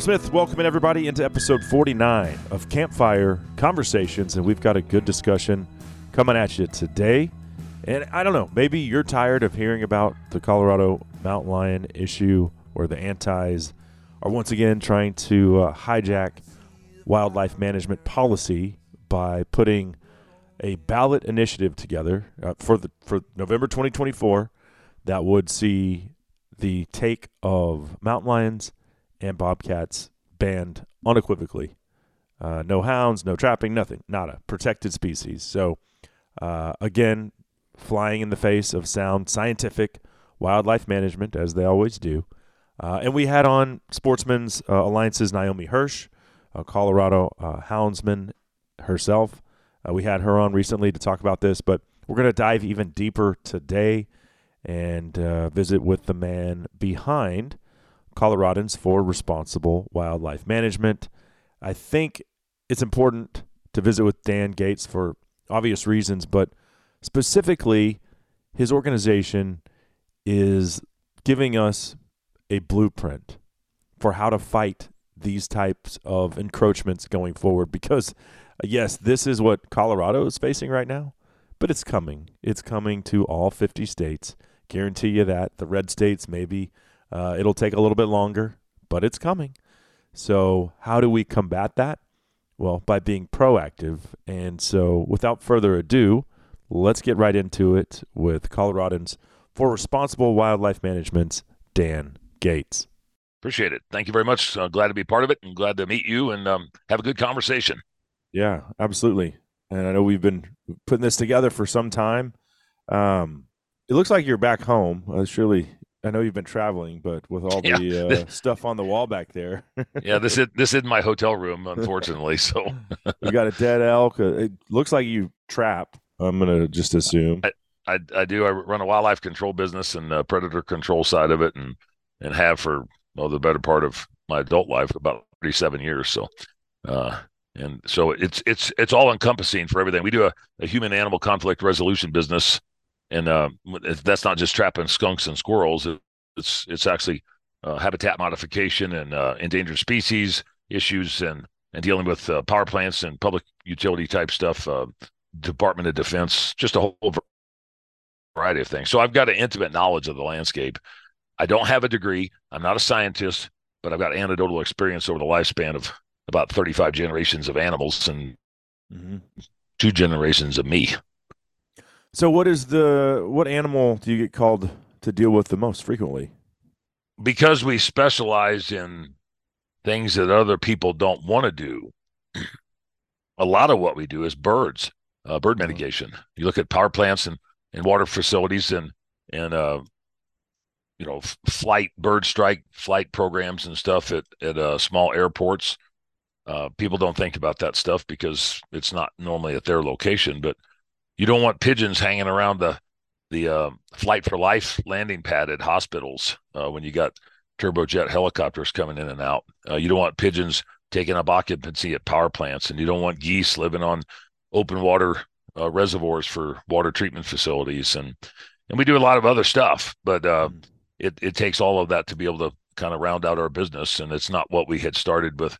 Smith, welcoming everybody into episode 49 of Campfire Conversations, and we've got a good discussion coming at you today. And I don't know, maybe you're tired of hearing about the Colorado mountain lion issue or the antis are once again trying to uh, hijack wildlife management policy by putting a ballot initiative together uh, for the for November 2024 that would see the take of mountain lions and bobcats banned unequivocally. Uh, no hounds, no trapping, nothing, not a protected species. So, uh, again, flying in the face of sound scientific wildlife management, as they always do. Uh, and we had on Sportsmen's uh, Alliance's Naomi Hirsch, a Colorado uh, houndsman herself. Uh, we had her on recently to talk about this, but we're going to dive even deeper today and visit with the man behind Coloradans for Responsible Wildlife Management. I think it's important to visit with Dan Gates for obvious reasons, but specifically, his organization is giving us a blueprint for how to fight these types of encroachments going forward. Because, yes, this is what Colorado is facing right now, but it's coming. It's coming to all 50 states. Guarantee you that. The red states, maybe uh, it'll take a little bit longer, but it's coming. So, how do we combat that? Well, by being proactive. And so, without further ado, let's get right into it with Coloradans for Responsible Wildlife Management's Dan Gates. Appreciate it. Thank you very much. Uh, glad to be part of it and glad to meet you and um, have a good conversation. Yeah, absolutely. And I know we've been putting this together for some time. Um, it looks like you're back home. Uh, surely I know you've been traveling, but with all the uh, stuff on the wall back there. yeah, this is this is my hotel room, unfortunately. So we got a dead elk. Uh, it looks like you trap. I'm gonna just assume. I, I, I do. I run a wildlife control business and predator control side of it, and and have for well the better part of my adult life, about 37 years. So, uh, and so it's it's it's all encompassing for everything. We do a, a human animal conflict resolution business and uh, that's not just trapping skunks and squirrels. It's it's actually uh, habitat modification and uh, endangered species issues and and dealing with uh, power plants and public utility type stuff. Uh, Department of Defense, just a whole variety of things. So I've got an intimate knowledge of the landscape. I don't have a degree. I'm not a scientist, but I've got anecdotal experience over the lifespan of about 35 generations of animals and mm-hmm. two generations of me. So what is the what animal do you get called to deal with the most frequently? Because we specialize in things that other people don't want to do. A lot of what we do is birds, uh, bird mitigation. You look at power plants and, and water facilities and and uh, you know f- flight bird strike flight programs and stuff at at uh, small airports. Uh, people don't think about that stuff because it's not normally at their location, but you don't want pigeons hanging around the the uh, flight for life landing pad at hospitals uh, when you got turbojet helicopters coming in and out. Uh, you don't want pigeons taking up occupancy at power plants, and you don't want geese living on open water uh, reservoirs for water treatment facilities, and and we do a lot of other stuff, but uh, mm. it it takes all of that to be able to kind of round out our business, and it's not what we had started with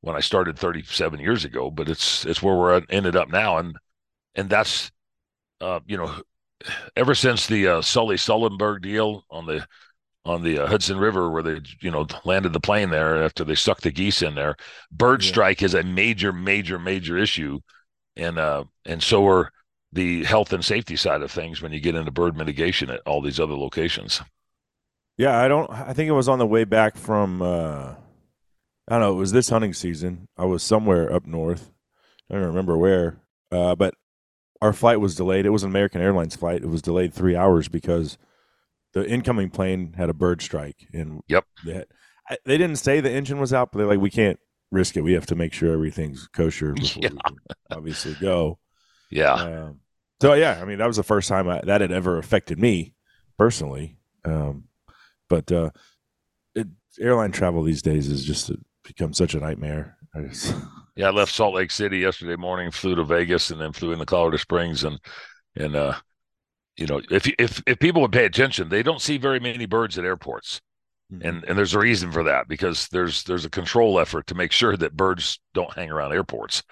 when I started 37 years ago, but it's it's where we're ended up now, and and that's uh, you know, ever since the uh, Sully Sullenberg deal on the on the uh, Hudson River, where they you know landed the plane there after they sucked the geese in there, bird yeah. strike is a major, major, major issue, and uh, and so are the health and safety side of things when you get into bird mitigation at all these other locations. Yeah, I don't. I think it was on the way back from. Uh, I don't know. It was this hunting season. I was somewhere up north. I don't remember where. Uh, but our flight was delayed. It was an American Airlines flight. It was delayed three hours because the incoming plane had a bird strike. And yep, they, had, they didn't say the engine was out, but they're like, we can't risk it. We have to make sure everything's kosher before yeah. we obviously go. Yeah. Um, so yeah, I mean that was the first time I, that had ever affected me personally. Um, but uh, it, airline travel these days has just become such a nightmare. I just, yeah, I left Salt Lake City yesterday morning, flew to Vegas, and then flew into Colorado Springs, and and uh, you know, if if if people would pay attention, they don't see very many birds at airports. Mm-hmm. And and there's a reason for that because there's there's a control effort to make sure that birds don't hang around airports.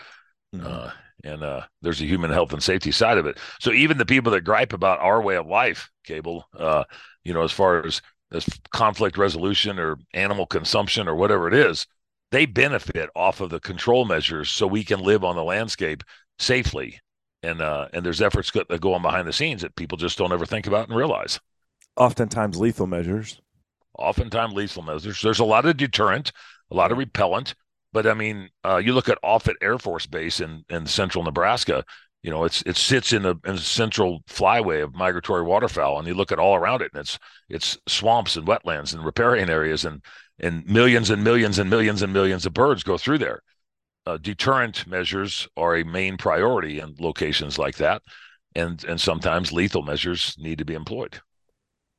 Mm-hmm. Uh, and uh, there's a human health and safety side of it. So even the people that gripe about our way of life, cable, uh, you know, as far as as conflict resolution or animal consumption or whatever it is, they benefit off of the control measures so we can live on the landscape safely. And uh, and there's efforts that go on behind the scenes that people just don't ever think about and realize. Oftentimes lethal measures. Oftentimes lethal measures. There's a lot of deterrent, a lot of repellent, but I mean, uh, you look at Offutt Air Force Base in in central Nebraska. You know, it's it sits in the, in the central flyway of migratory waterfowl, and you look at all around it, and it's it's swamps and wetlands and riparian areas, and and millions and millions and millions and millions of birds go through there. Uh, deterrent measures are a main priority in locations like that, and and sometimes lethal measures need to be employed.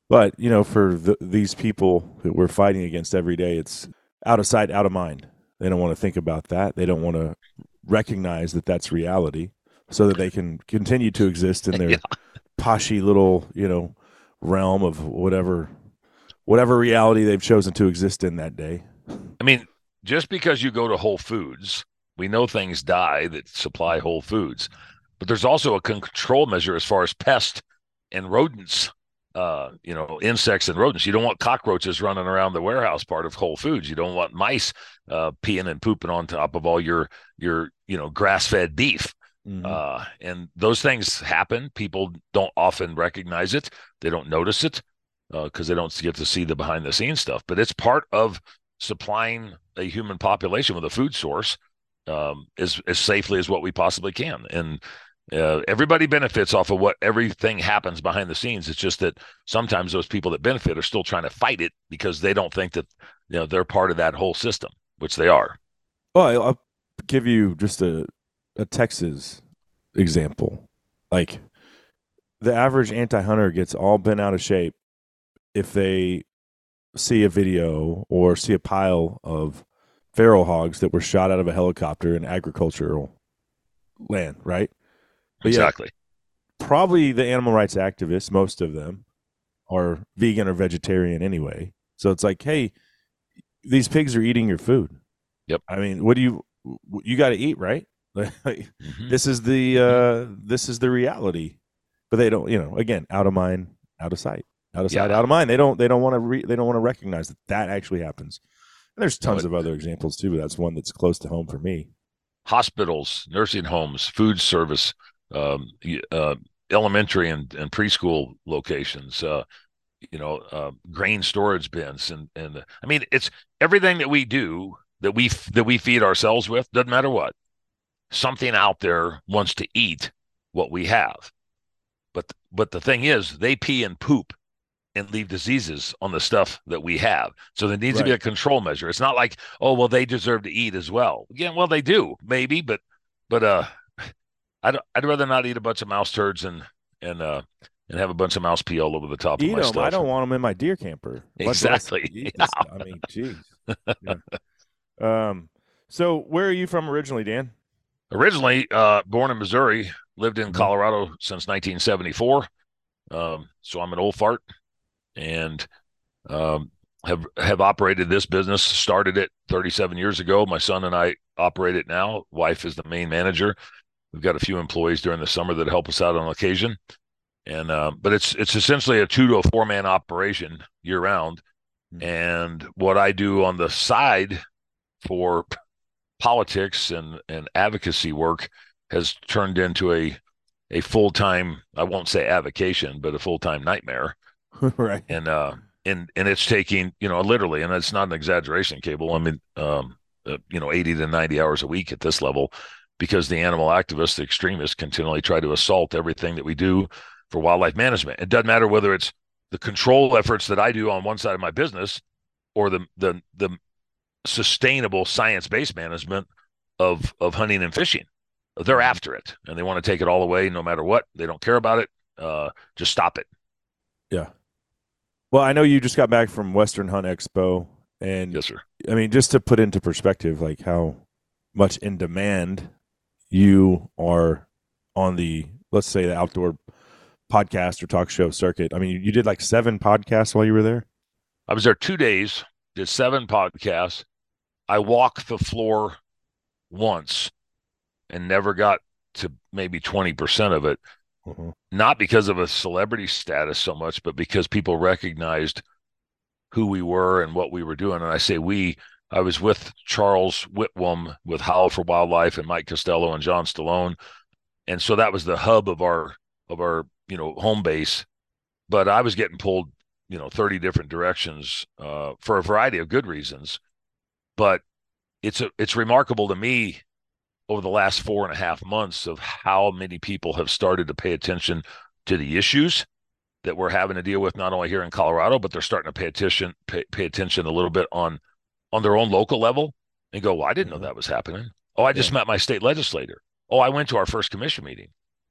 But you know, for the, these people that we're fighting against every day, it's out of sight, out of mind. They don't want to think about that. They don't want to recognize that that's reality, so that they can continue to exist in their yeah. poshy little, you know, realm of whatever, whatever reality they've chosen to exist in that day. I mean, just because you go to Whole Foods, we know things die that supply Whole Foods, but there's also a control measure as far as pests and rodents uh, you know, insects and rodents. You don't want cockroaches running around the warehouse part of Whole Foods. You don't want mice uh, peeing and pooping on top of all your your you know grass fed beef. Mm-hmm. Uh, and those things happen. People don't often recognize it. They don't notice it because uh, they don't get to see the behind the scenes stuff. But it's part of supplying a human population with a food source um, as as safely as what we possibly can. And uh, everybody benefits off of what everything happens behind the scenes. It's just that sometimes those people that benefit are still trying to fight it because they don't think that you know they're part of that whole system, which they are. Well, I'll give you just a a Texas example. Like the average anti-hunter gets all bent out of shape if they see a video or see a pile of feral hogs that were shot out of a helicopter in agricultural land, right? But exactly. Yeah, probably the animal rights activists, most of them, are vegan or vegetarian anyway. So it's like, hey, these pigs are eating your food. Yep. I mean, what do you you got to eat, right? mm-hmm. This is the uh this is the reality. But they don't, you know, again, out of mind, out of sight, out of sight, yeah. out of mind. They don't they don't want to re- they don't want to recognize that that actually happens. And there's tons of other examples too, but that's one that's close to home for me. Hospitals, nursing homes, food service, um, uh, elementary and, and preschool locations, uh, you know, uh, grain storage bins, and and I mean, it's everything that we do that we that we feed ourselves with. Doesn't matter what, something out there wants to eat what we have. But but the thing is, they pee and poop and leave diseases on the stuff that we have. So there needs right. to be a control measure. It's not like, oh well, they deserve to eat as well. Yeah, well they do, maybe, but but uh I'd I'd rather not eat a bunch of mouse turds and and uh and have a bunch of mouse pee all over the top eat of my them. stuff. I don't want them in my deer camper. Exactly. Yeah. I mean, geez. Yeah. um. So, where are you from originally, Dan? Originally, uh, born in Missouri, lived in mm-hmm. Colorado since 1974. Um, so I'm an old fart, and um, have have operated this business. Started it 37 years ago. My son and I operate it now. Wife is the main manager. We've got a few employees during the summer that help us out on occasion, and uh, but it's it's essentially a two to a four man operation year round. Mm-hmm. And what I do on the side for politics and and advocacy work has turned into a a full time I won't say avocation, but a full time nightmare. right. And uh and and it's taking you know literally, and it's not an exaggeration. Cable. I mean, um, uh, you know, eighty to ninety hours a week at this level because the animal activists, the extremists, continually try to assault everything that we do for wildlife management. It doesn't matter whether it's the control efforts that I do on one side of my business or the the the sustainable science-based management of of hunting and fishing. They're mm-hmm. after it and they want to take it all away no matter what. They don't care about it. Uh, just stop it. Yeah. Well, I know you just got back from Western Hunt Expo and yes, sir. I mean, just to put into perspective, like how much in demand you are on the let's say the outdoor podcast or talk show circuit. I mean, you did like seven podcasts while you were there. I was there two days, did seven podcasts. I walked the floor once and never got to maybe 20% of it. Mm-hmm. Not because of a celebrity status so much, but because people recognized who we were and what we were doing. And I say we, I was with Charles Whitwam with Howl for Wildlife and Mike Costello and John Stallone. And so that was the hub of our of our, you know, home base. But I was getting pulled, you know, 30 different directions uh, for a variety of good reasons. But it's a, it's remarkable to me over the last four and a half months of how many people have started to pay attention to the issues that we're having to deal with not only here in Colorado, but they're starting to pay attention pay, pay attention a little bit on on their own local level and go, well, I didn't know mm-hmm. that was happening. Oh, I just yeah. met my state legislator. Oh, I went to our first commission meeting.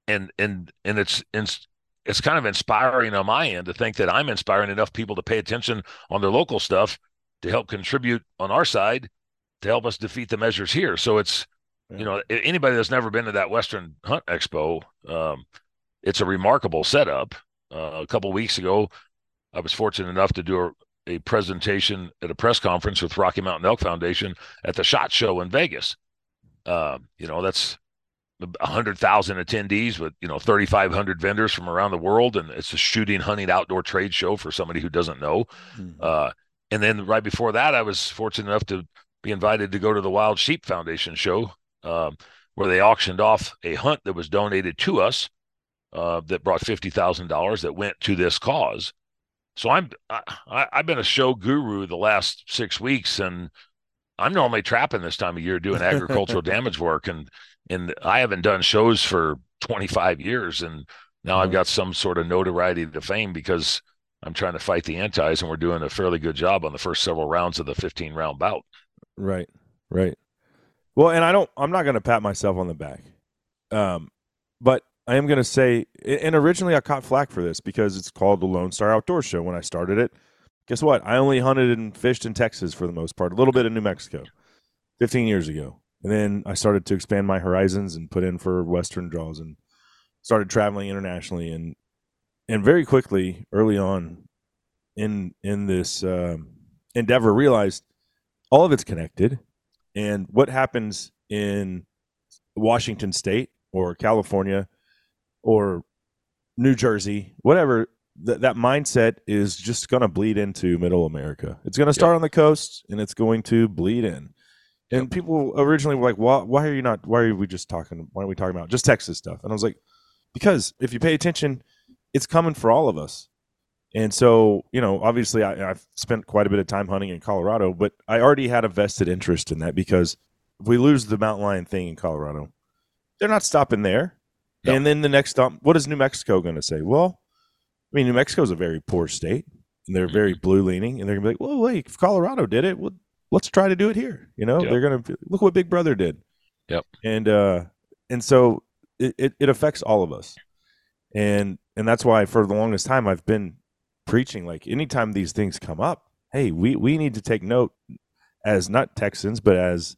And and and it's it's it's kind of inspiring on my end to think that I'm inspiring enough people to pay attention on their local stuff to help contribute on our side to help us defeat the measures here. So it's yeah. you know anybody that's never been to that Western Hunt Expo, um, it's a remarkable setup. Uh, a couple weeks ago, I was fortunate enough to do a, a presentation at a press conference with Rocky Mountain Elk Foundation at the Shot Show in Vegas. Uh, you know, that's a hundred thousand attendees with you know thirty five hundred vendors from around the world, and it's a shooting, hunting, outdoor trade show for somebody who doesn't know. Mm-hmm. Uh, and then right before that, I was fortunate enough to be invited to go to the Wild Sheep Foundation show, um, where they auctioned off a hunt that was donated to us uh, that brought fifty thousand dollars that went to this cause. So I'm I, I've been a show guru the last six weeks, and I'm normally trapping this time of year doing agricultural damage work, and and I haven't done shows for 25 years, and now I've got some sort of notoriety to fame because I'm trying to fight the antis, and we're doing a fairly good job on the first several rounds of the 15 round bout. Right, right. Well, and I don't. I'm not going to pat myself on the back, um, but I am going to say, and originally I caught flack for this because it's called the Lone Star Outdoor Show when I started it. Guess what? I only hunted and fished in Texas for the most part, a little bit in New Mexico 15 years ago. And then I started to expand my horizons and put in for Western draws and started traveling internationally. And, and very quickly, early on in, in this um, endeavor, realized all of it's connected. And what happens in Washington State or California or New Jersey, whatever, that that mindset is just going to bleed into middle America. It's going to start yep. on the coast and it's going to bleed in. And yep. people originally were like, why, why are you not, why are we just talking, why are we talking about just Texas stuff? And I was like, because if you pay attention, it's coming for all of us. And so, you know, obviously I, I've spent quite a bit of time hunting in Colorado, but I already had a vested interest in that because if we lose the mountain lion thing in Colorado, they're not stopping there. And then the next stop, what is New Mexico going to say? Well, I mean, New Mexico is a very poor state, and they're very mm-hmm. blue leaning, and they're going to be like, well, wait, if Colorado did it, well, let's try to do it here. You know, yep. they're going to look what Big Brother did. Yep. And uh, and so it, it, it affects all of us, and and that's why for the longest time I've been preaching like anytime these things come up, hey, we we need to take note as not Texans but as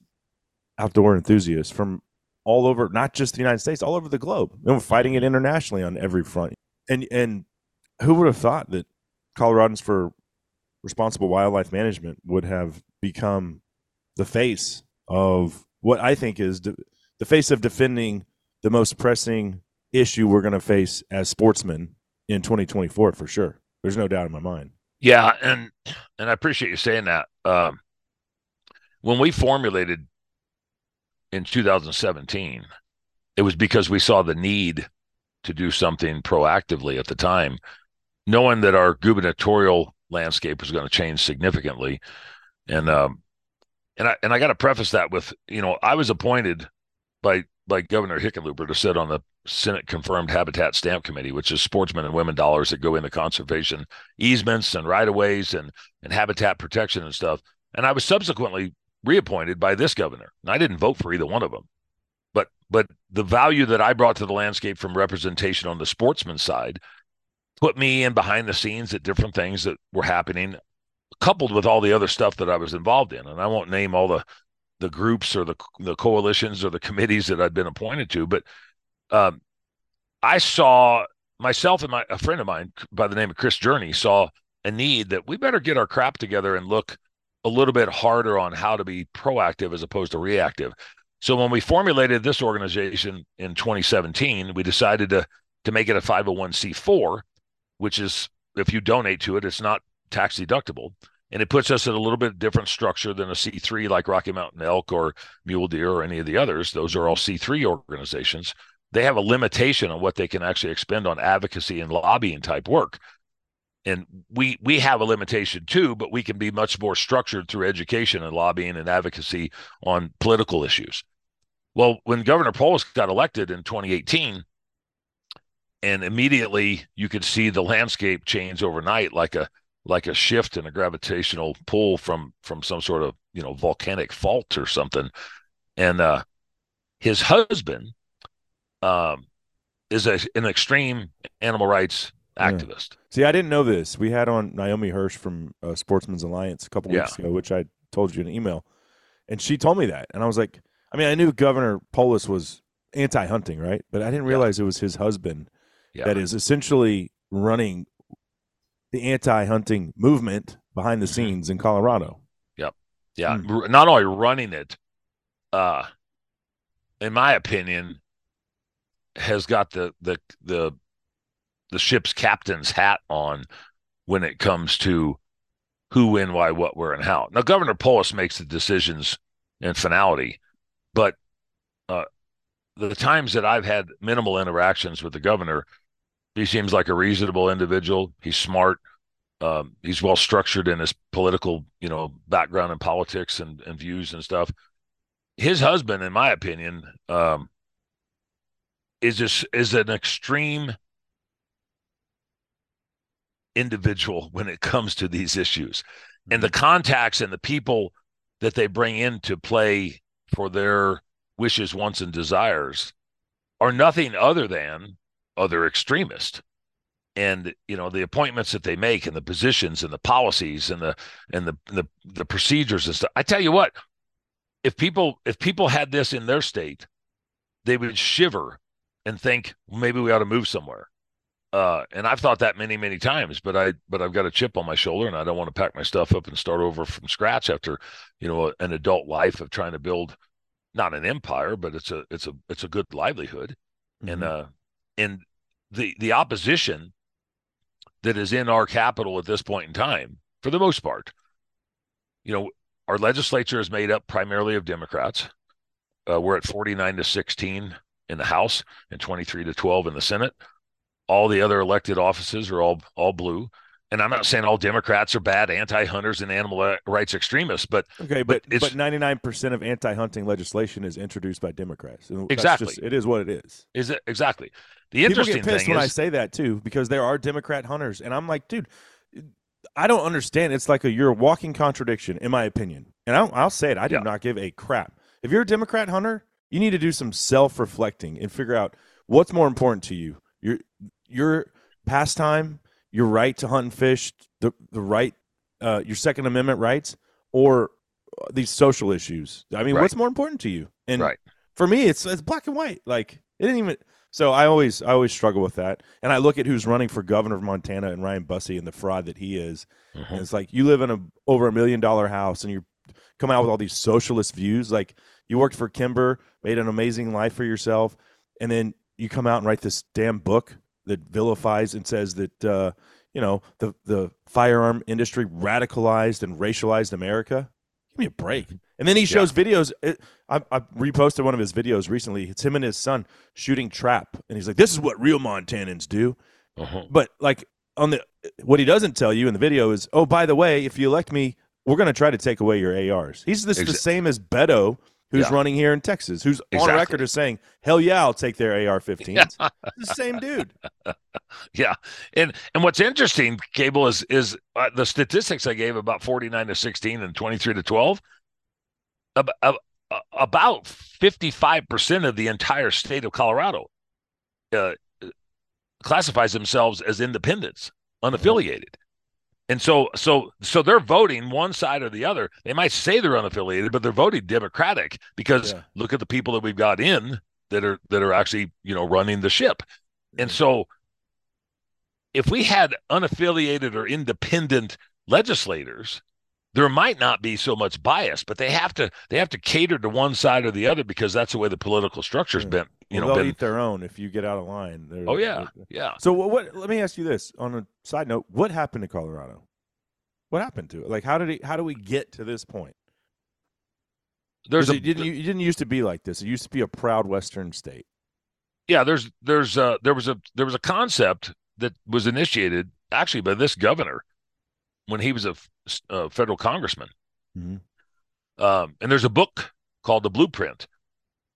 outdoor enthusiasts from all over, not just the United States, all over the globe. And we're fighting it internationally on every front. And and who would have thought that Coloradans for responsible wildlife management would have become the face of what I think is de- the face of defending the most pressing issue we're going to face as sportsmen in 2024 for sure. There's no doubt in my mind. Yeah, and and I appreciate you saying that. Um, when we formulated in 2017, it was because we saw the need to do something proactively at the time, knowing that our gubernatorial landscape was going to change significantly. And um, and I and I got to preface that with you know I was appointed by by Governor Hickenlooper to sit on the Senate confirmed Habitat Stamp Committee, which is sportsmen and women dollars that go into conservation easements and right of ways and and habitat protection and stuff. And I was subsequently reappointed by this governor. And I didn't vote for either one of them. But but the value that I brought to the landscape from representation on the sportsman side put me in behind the scenes at different things that were happening, coupled with all the other stuff that I was involved in. And I won't name all the the groups or the the coalitions or the committees that I'd been appointed to, but um, I saw myself and my a friend of mine by the name of Chris Journey saw a need that we better get our crap together and look a little bit harder on how to be proactive as opposed to reactive. So when we formulated this organization in 2017, we decided to to make it a 501c4, which is if you donate to it, it's not tax deductible. And it puts us in a little bit different structure than a C3 like Rocky Mountain Elk or Mule Deer or any of the others. Those are all C3 organizations. They have a limitation on what they can actually expend on advocacy and lobbying type work and we we have a limitation too but we can be much more structured through education and lobbying and advocacy on political issues well when governor polis got elected in 2018 and immediately you could see the landscape change overnight like a like a shift in a gravitational pull from from some sort of you know volcanic fault or something and uh his husband um is a, an extreme animal rights activist. Yeah. See, I didn't know this. We had on Naomi Hirsch from uh, Sportsman's Alliance a couple yeah. weeks ago, which I told you in an email, and she told me that, and I was like, I mean, I knew Governor Polis was anti-hunting, right? But I didn't realize yeah. it was his husband that is essentially running the anti-hunting movement behind the mm-hmm. scenes in Colorado. Yep. Yeah. Mm. Not only running it, uh, in my opinion, has got the the the the ship's captain's hat on when it comes to who, when, why, what, where, and how. Now, Governor Polis makes the decisions in finality, but uh, the times that I've had minimal interactions with the governor, he seems like a reasonable individual. He's smart. Um, he's well structured in his political, you know, background and politics and, and views and stuff. His husband, in my opinion, um, is just is an extreme individual when it comes to these issues and the mm-hmm. contacts and the people that they bring into play for their wishes wants and desires are nothing other than other extremists. And you know the appointments that they make and the positions and the policies and the and the the, the procedures and stuff. I tell you what if people if people had this in their state they would shiver and think maybe we ought to move somewhere. Uh, and I've thought that many, many times, but I, but I've got a chip on my shoulder, and I don't want to pack my stuff up and start over from scratch after, you know, an adult life of trying to build, not an empire, but it's a, it's a, it's a good livelihood, mm-hmm. and uh, and the the opposition that is in our capital at this point in time, for the most part, you know, our legislature is made up primarily of Democrats. Uh, we're at forty nine to sixteen in the House and twenty three to twelve in the Senate all the other elected offices are all all blue. And I'm not saying all Democrats are bad anti-hunters and animal rights extremists, but okay, but but 99 percent of anti-hunting legislation is introduced by Democrats. exactly, just, it is what it is. Is it exactly? The interesting People get pissed when is, I say that too, because there are Democrat hunters, and I'm like, dude, I don't understand. It's like a you're a walking contradiction, in my opinion. And I'll, I'll say it. I do yeah. not give a crap. If you're a Democrat hunter, you need to do some self-reflecting and figure out what's more important to you. Your your pastime, your right to hunt and fish, the the right, uh, your Second Amendment rights, or uh, these social issues. I mean, right. what's more important to you? And right. for me, it's it's black and white. Like it didn't even. So I always I always struggle with that, and I look at who's running for governor of Montana and Ryan Busse and the fraud that he is. Mm-hmm. And it's like you live in a over a million dollar house and you come out with all these socialist views. Like you worked for Kimber, made an amazing life for yourself, and then you come out and write this damn book that vilifies and says that uh, you know the the firearm industry radicalized and racialized America. Give me a break. And then he shows yeah. videos. It, I, I, reposted one of his videos recently. It's him and his son shooting trap, and he's like, "This is what real Montanans do." Uh-huh. But like on the what he doesn't tell you in the video is, "Oh, by the way, if you elect me, we're going to try to take away your ARs." He's this, the same as Beto who's yeah. running here in Texas, who's exactly. on record as saying, "Hell yeah, I'll take their AR-15s." Yeah. the same dude. Yeah, and and what's interesting, Cable, is is uh, the statistics I gave about forty nine to sixteen and twenty three to twelve. About about fifty five percent of the entire state of Colorado uh, classifies themselves as independents, unaffiliated. And so, so, so they're voting one side or the other. They might say they're unaffiliated, but they're voting Democratic because yeah. look at the people that we've got in that are that are actually you know running the ship. And so, if we had unaffiliated or independent legislators, there might not be so much bias, but they have to they have to cater to one side or the other because that's the way the political structure's Yeah. been. You Well, know, they'll been, eat their own if you get out of line. They're- oh yeah, they're- yeah. So what, what? Let me ask you this on a side note: What happened to Colorado? What happened to it? Like, how did it? How do we get to this point? There's a it didn't. It didn't used to be like this. It used to be a proud Western state. yeah. There's there's uh there was a there was a concept that was initiated actually by this governor when he was a federal congressman. Mhm. Um, and there's a book called The Blueprint,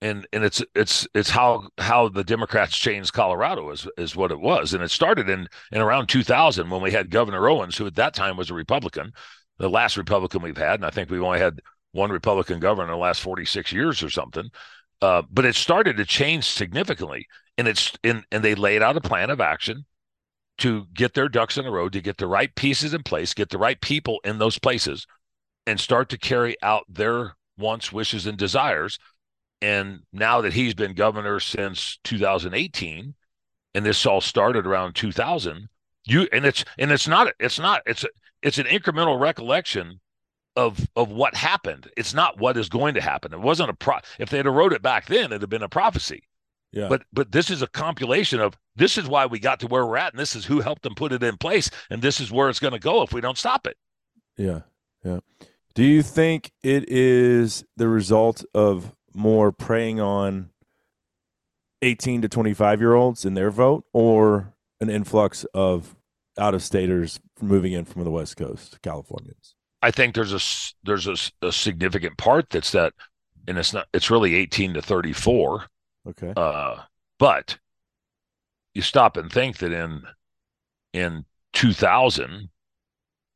and and it's it's it's how how the Democrats changed Colorado is is what it was, and it started in in around 2000 when we had Governor Owens, who at that time was a Republican, the last Republican we've had, and I think we've only had one Republican governor in the last 46 years or something. Uh, but it started to change significantly, and it's in and they laid out a plan of action to get their ducks in a row, to get the right pieces in place, get the right people in those places, and start to carry out their wants, wishes, and desires. And now that he's been governor since 2018, and this all started around 2000, you and it's and it's not it's not it's it's an incremental recollection of of what happened. It's not what is going to happen. It wasn't a pro. If they'd wrote it back then, it'd have been a prophecy. Yeah. But but this is a compilation of this is why we got to where we're at, and this is who helped them put it in place, and this is where it's going to go if we don't stop it. Yeah, yeah. Do you think it is the result of more preying on 18 to 25 year olds in their vote or an influx of out of staters moving in from the West Coast, Californians? I think there's a there's a, a significant part that's that, and it's not it's really 18 to 34. Okay. Uh, but you stop and think that in in 2000,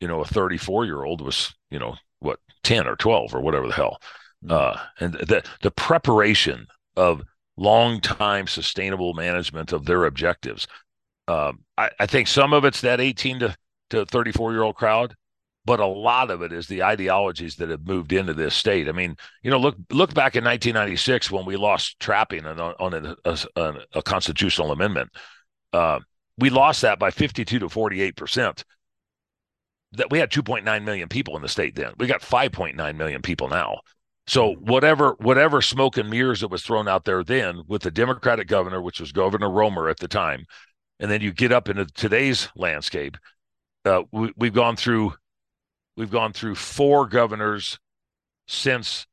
you know, a 34 year old was you know what 10 or 12 or whatever the hell, uh, and the the preparation of long time sustainable management of their objectives. Um, I, I think some of it's that 18 to to 34 year old crowd, but a lot of it is the ideologies that have moved into this state. I mean, you know, look look back in 1996 when we lost trapping on, on a, a, a constitutional amendment. Uh, we lost that by 52 to 48 percent. That we had 2.9 million people in the state then. We got 5.9 million people now. So whatever whatever smoke and mirrors that was thrown out there then with the Democratic governor, which was Governor Romer at the time, and then you get up into today's landscape, uh, we, we've gone through we've gone through four governors since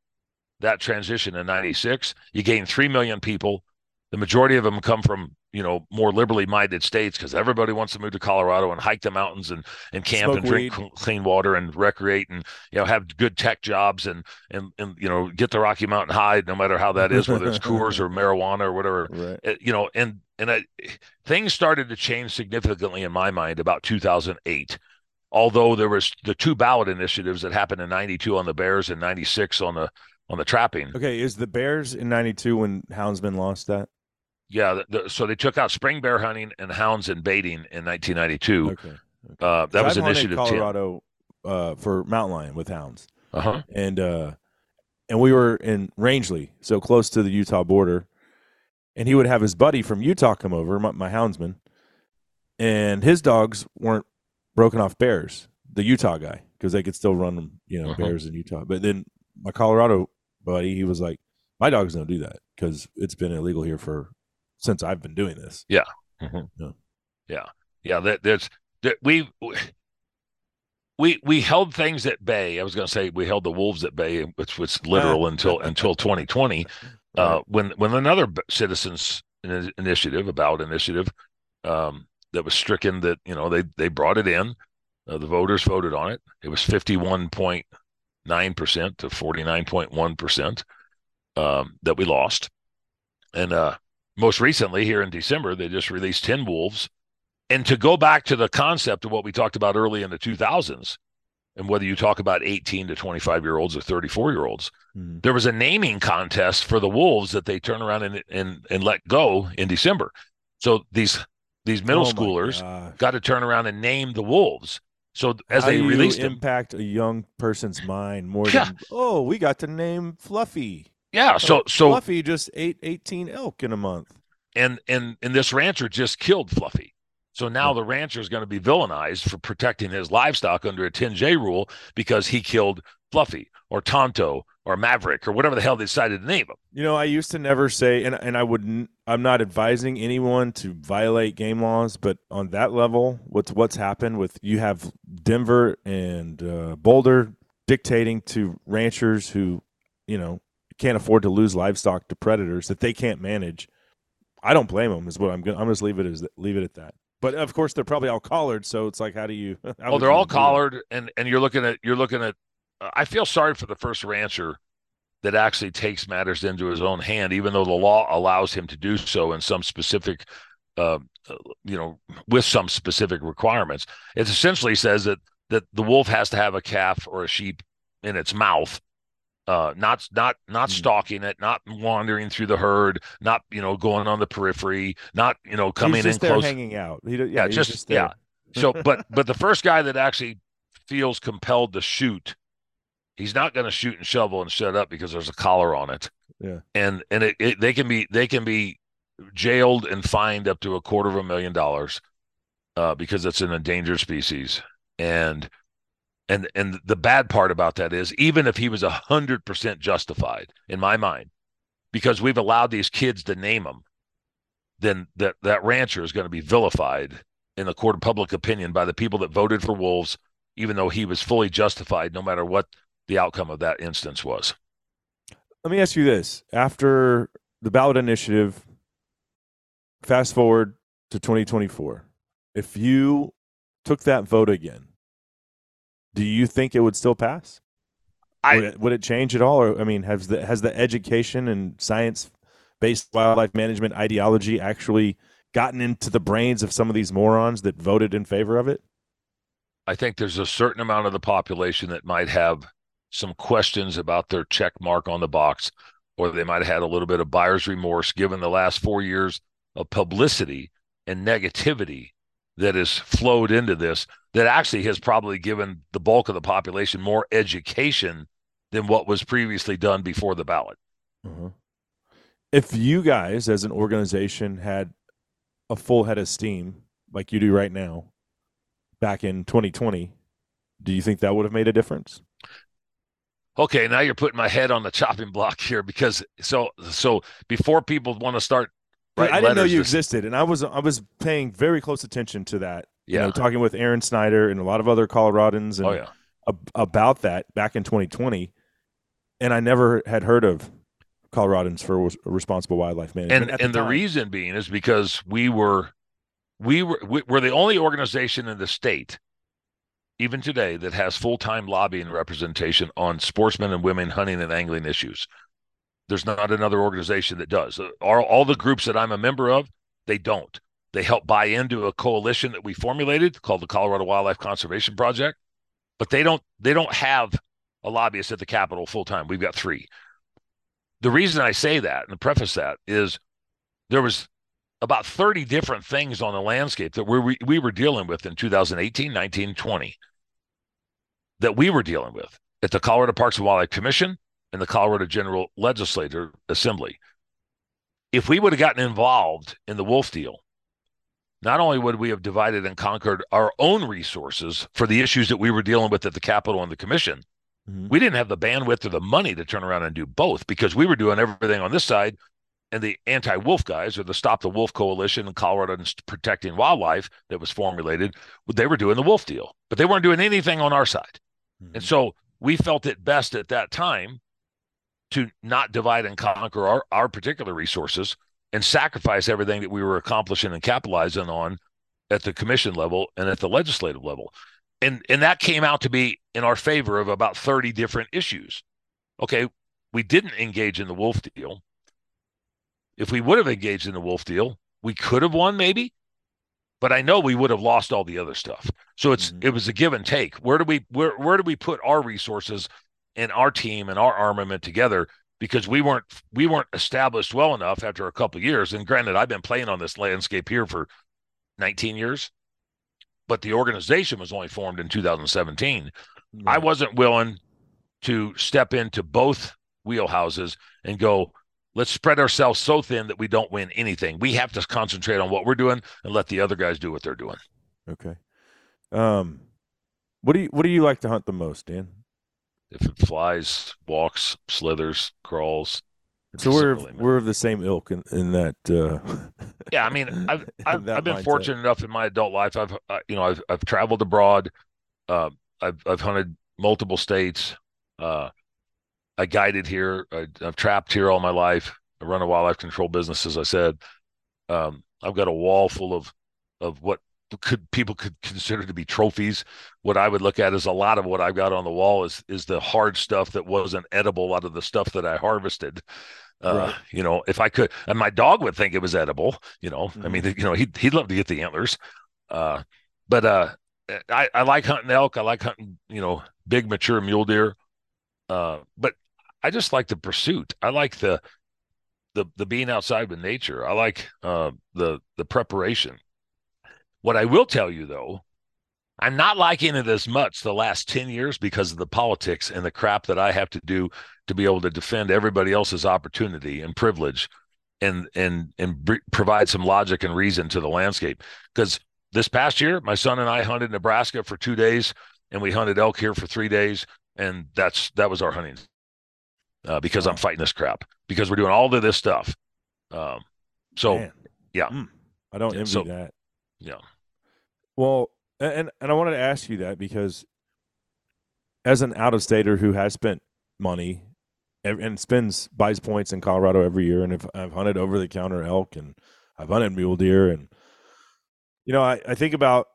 that transition in 96 you gain 3 million people the majority of them come from you know more liberally minded states because everybody wants to move to colorado and hike the mountains and and camp Smoke and drink weed. clean water and recreate and you know have good tech jobs and and and you know get the rocky mountain high no matter how that is whether it's coors or marijuana or whatever Right. uh, you know and and I, things started to change significantly in my mind about 2008 although there was the two ballot initiatives that happened in 92 on the bears and 96 on the on the trapping Okay. Is the Bears in 92 when Houndsman lost that? yeah the, the, so they took out spring bear hunting and hounds and baiting in 1992 Okay. uh, that was I've initiative 10 Colorado uh, for mountain lion with hounds. uh-huh and uh and we were in Rangely, so close to the Utah border. And he would have his buddy from Utah come over, my, my houndsman, and his dogs weren't broken off bears. The Utah guy, because they could still run you know, Uh-huh. bears in Utah. But then my Colorado buddy, he was like, "My dogs don't do that because it's been illegal here for since I've been doing this." Mhm. Yeah. yeah yeah that that's that we we we held things at bay i was going to say we held the wolves at bay which was literal until until 2020 uh, when when another citizens initiative about initiative um, that was stricken that you know they they brought it in uh, the voters voted on it it was 51.9% to 49.1% um, that we lost and uh, most recently here in december they just released 10 wolves and to go back to the concept of what we talked about early in the 2000s and whether you talk about 18 to 25 year olds or 34 year olds Mhm. there was a naming contest for the wolves that they turn around and and, and let go in December. So these these middle Oh schoolers got to turn around and name the wolves. So as How they you them, impact a young person's mind more Yeah. than oh, we got to name Fluffy. yeah. So so Fluffy just ate 18 elk in a month. and and and this rancher just killed Fluffy. So now the rancher is going to be villainized for protecting his livestock under a 10J rule because he killed Fluffy or Tonto or Maverick or whatever the hell they decided to name him. You know, I used to never say, and and I wouldn't. I'm not advising anyone to violate game laws, but on that level, what's what's happened with you have Denver and uh, Boulder dictating to ranchers who, you know, can't afford to lose livestock to predators that they can't manage. I don't blame them. Is what I'm going. To, I'm just leave it as leave it at that. But of course, they're probably all collared. So it's like, how do you? How oh, they're all collared, and and you're looking at you're looking at I feel sorry for the first rancher that actually takes matters into his own hand, even though the law allows him to do so in some specific, uh, you know, with some specific requirements. It essentially says that that the wolf has to have a calf or a sheep in its mouth, uh, not not not mm. stalking it, not wandering through the herd, not you know going on the periphery, not you know coming in close, hanging out. He, yeah, yeah just, just yeah. So, but but the first guy that actually feels compelled to shoot he's not going to shoot and shovel and shut up because there's a collar on it. Yeah. And and it, it, they can be they can be jailed and fined up to a quarter of a million dollars uh, because it's an endangered species. And and and the bad part about that is even if he was a hundred percent justified in my mind, because we've allowed these kids to name him, then that that rancher is going to be vilified in the court of public opinion by the people that voted for wolves, even though he was fully justified, no matter what the outcome of that instance was. Let me ask you this: After the ballot initiative, fast forward to 2024, if you took that vote again, do you think it would still pass? I, would, it, would it change at all? Or I mean, has the has the education and science based wildlife management ideology actually gotten into the brains of some of these morons that voted in favor of it? I think there's a certain amount of the population that might have some questions about their check mark on the box, or they might have had a little bit of buyer's remorse given the last four years of publicity and negativity that has flowed into this that actually has probably given the bulk of the population more education than what was previously done before the ballot. Mm-hmm. If you guys, as an organization, had a full head of steam like you do right now back in 2020, do you think that would have made a difference? Okay, now you're putting my head on the chopping block here because so so before people want to start right, I didn't know you existed, and I was I was paying very close attention to that. Yeah, you know, talking with Aaron Snyder and a lot of other Coloradans and oh, yeah. ab- about that back in 2020, and I never had heard of Coloradans for responsible wildlife management. And and the, the reason being is because we were we were we, we're the only organization in the state even today, that has full time lobbying representation on sportsmen and women hunting and angling issues. There's not another organization that does. All, all the groups that I'm a member of, they don't. They help buy into a coalition that we formulated called the Colorado Wildlife Conservation Project, but they don't they don't have a lobbyist at the Capitol full time. We've got three. The reason I say that and preface that is there was about 30 different things on the landscape that we, we were dealing with in 2018, 19, 20 that we were dealing with at the Colorado Parks and Wildlife Commission and the Colorado General Legislature Assembly. If we would have gotten involved in the wolf deal, not only would we have divided and conquered our own resources for the issues that we were dealing with at the Capitol and the Commission, mm-hmm. we didn't have the bandwidth or the money to turn around and do both because we were doing everything on this side. And the anti wolf guys or the Stop the Wolf Coalition in Colorado and Protecting Wildlife that was formulated, they were doing the wolf deal, but they weren't doing anything on our side. Mm-hmm. And so we felt it best at that time to not divide and conquer our, our particular resources and sacrifice everything that we were accomplishing and capitalizing on at the commission level and at the legislative level. And and that came out to be in our favor of about 30 different issues. Okay, we didn't engage in the wolf deal. If we would have engaged in the wolf deal, we could have won maybe, but I know we would have lost all the other stuff. So it's mm-hmm. it was a give and take. Where do we where where do we put our resources and our team and our armament together? Because we weren't we weren't established well enough after a couple years. And granted, I've been playing on this landscape here for 19 years, but the organization was only formed in 2017. I wasn't willing to step into both wheelhouses and go, let's spread ourselves so thin that we don't win anything. We have to concentrate on what we're doing and let the other guys do what they're doing. Okay. Um, what do you what do you like to hunt the most, Dan? If it flies, walks, slithers, crawls. So we're we're of the same ilk in, in that. Uh, yeah, I mean, I've I've, I've been mindset. fortunate enough in my adult life. I've uh, you know I've I've traveled abroad. Uh, I've I've hunted multiple states. Uh, I guided here. I, have trapped here all my life. I run a wildlife control business, as I said. Um, I've got a wall full of of what could people could consider to be trophies. What I would look at is a lot of what I've got on the wall is is the hard stuff that wasn't edible out of the stuff that I harvested. Uh, right. You know, if I could, and my dog would think it was edible. You know, mm-hmm. I mean, mm-hmm. you know, he'd he'd love to get the antlers. Uh, but uh, I I like hunting elk. I like hunting, you know, big mature mule deer. Uh, but I just like the pursuit. I like the the the being outside with nature. I like uh, the the preparation. What I will tell you though, I'm not liking it as much the last 10 years because of the politics and the crap that I have to do to be able to defend everybody else's opportunity and privilege and and and br- provide some logic and reason to the landscape because this past year my son and I hunted Nebraska for 2 days and we hunted elk here for 3 days and that's that was our hunting uh, because wow. I'm fighting this crap because we're doing all of this stuff. Um, so Man. yeah, mm, I don't envy so, that. Yeah. Well, and and I wanted to ask you that because as an out of stater who has spent money and spends buys points in Colorado every year, and if I've hunted over the counter elk and I've hunted mule deer, and you know, I, I think about